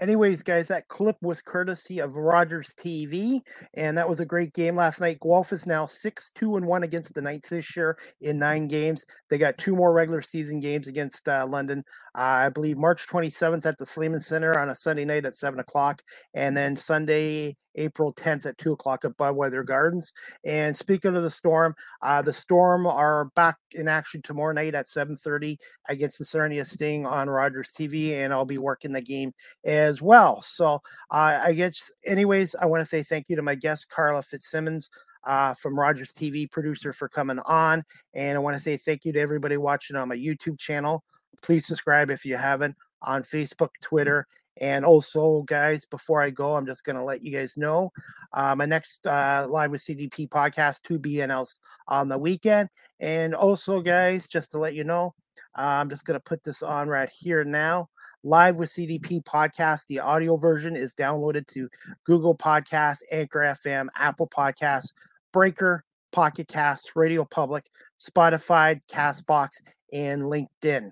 Anyways, guys, that clip was courtesy of Rogers TV, and that was a great game last night. Guelph is now six two and one against the Knights this year in nine games. They got two more regular season games against uh, London. Uh, I believe March 27th at the Sleeman Center on a Sunday night at seven o'clock, and then Sunday April 10th at 2 o'clock at Budweiser Gardens. And speaking of the Storm, uh, the Storm are back in action tomorrow night at 7.30 against the Sarnia Sting on Rogers TV, and I'll be working the game as well. So uh, I guess, anyways, I want to say thank you to my guest, Carla Fitzsimmons. Uh, from Rogers TV producer for coming on. And I want to say thank you to everybody watching on my YouTube channel. Please subscribe if you haven't on Facebook, Twitter, and also, guys, before I go, I'm just going to let you guys know uh, my next uh, live with CDP podcast to be announced on the weekend. And also, guys, just to let you know, uh, I'm just going to put this on right here now. Live with CDP podcast, the audio version is downloaded to Google Podcasts, Anchor FM, Apple Podcasts, Breaker, Pocket Cast, Radio Public, Spotify, Castbox, and LinkedIn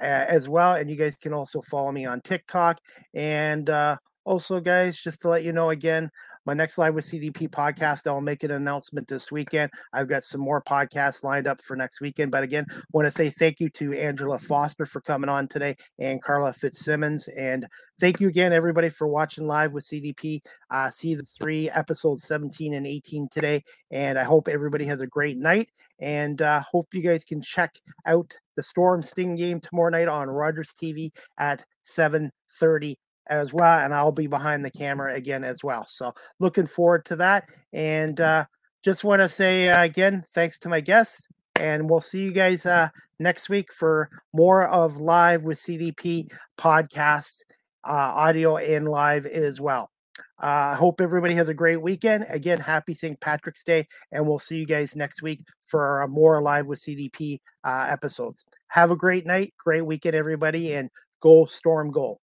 as well. And you guys can also follow me on TikTok. And uh, also, guys, just to let you know again, my next live with CDP podcast, I'll make an announcement this weekend. I've got some more podcasts lined up for next weekend. But again, want to say thank you to Angela Foster for coming on today and Carla Fitzsimmons. And thank you again, everybody, for watching live with CDP uh, season three, episodes 17 and 18 today. And I hope everybody has a great night. And uh, hope you guys can check out the Storm Sting game tomorrow night on Rogers TV at 7:30 as well, and I'll be behind the camera again as well. So looking forward to that, and uh, just want to say uh, again, thanks to my guests, and we'll see you guys uh, next week for more of live with CDP podcast, uh, audio and live as well. I uh, hope everybody has a great weekend. Again, happy St. Patrick's Day, and we'll see you guys next week for more live with CDP uh, episodes. Have a great night, great weekend, everybody, and go Storm, goal.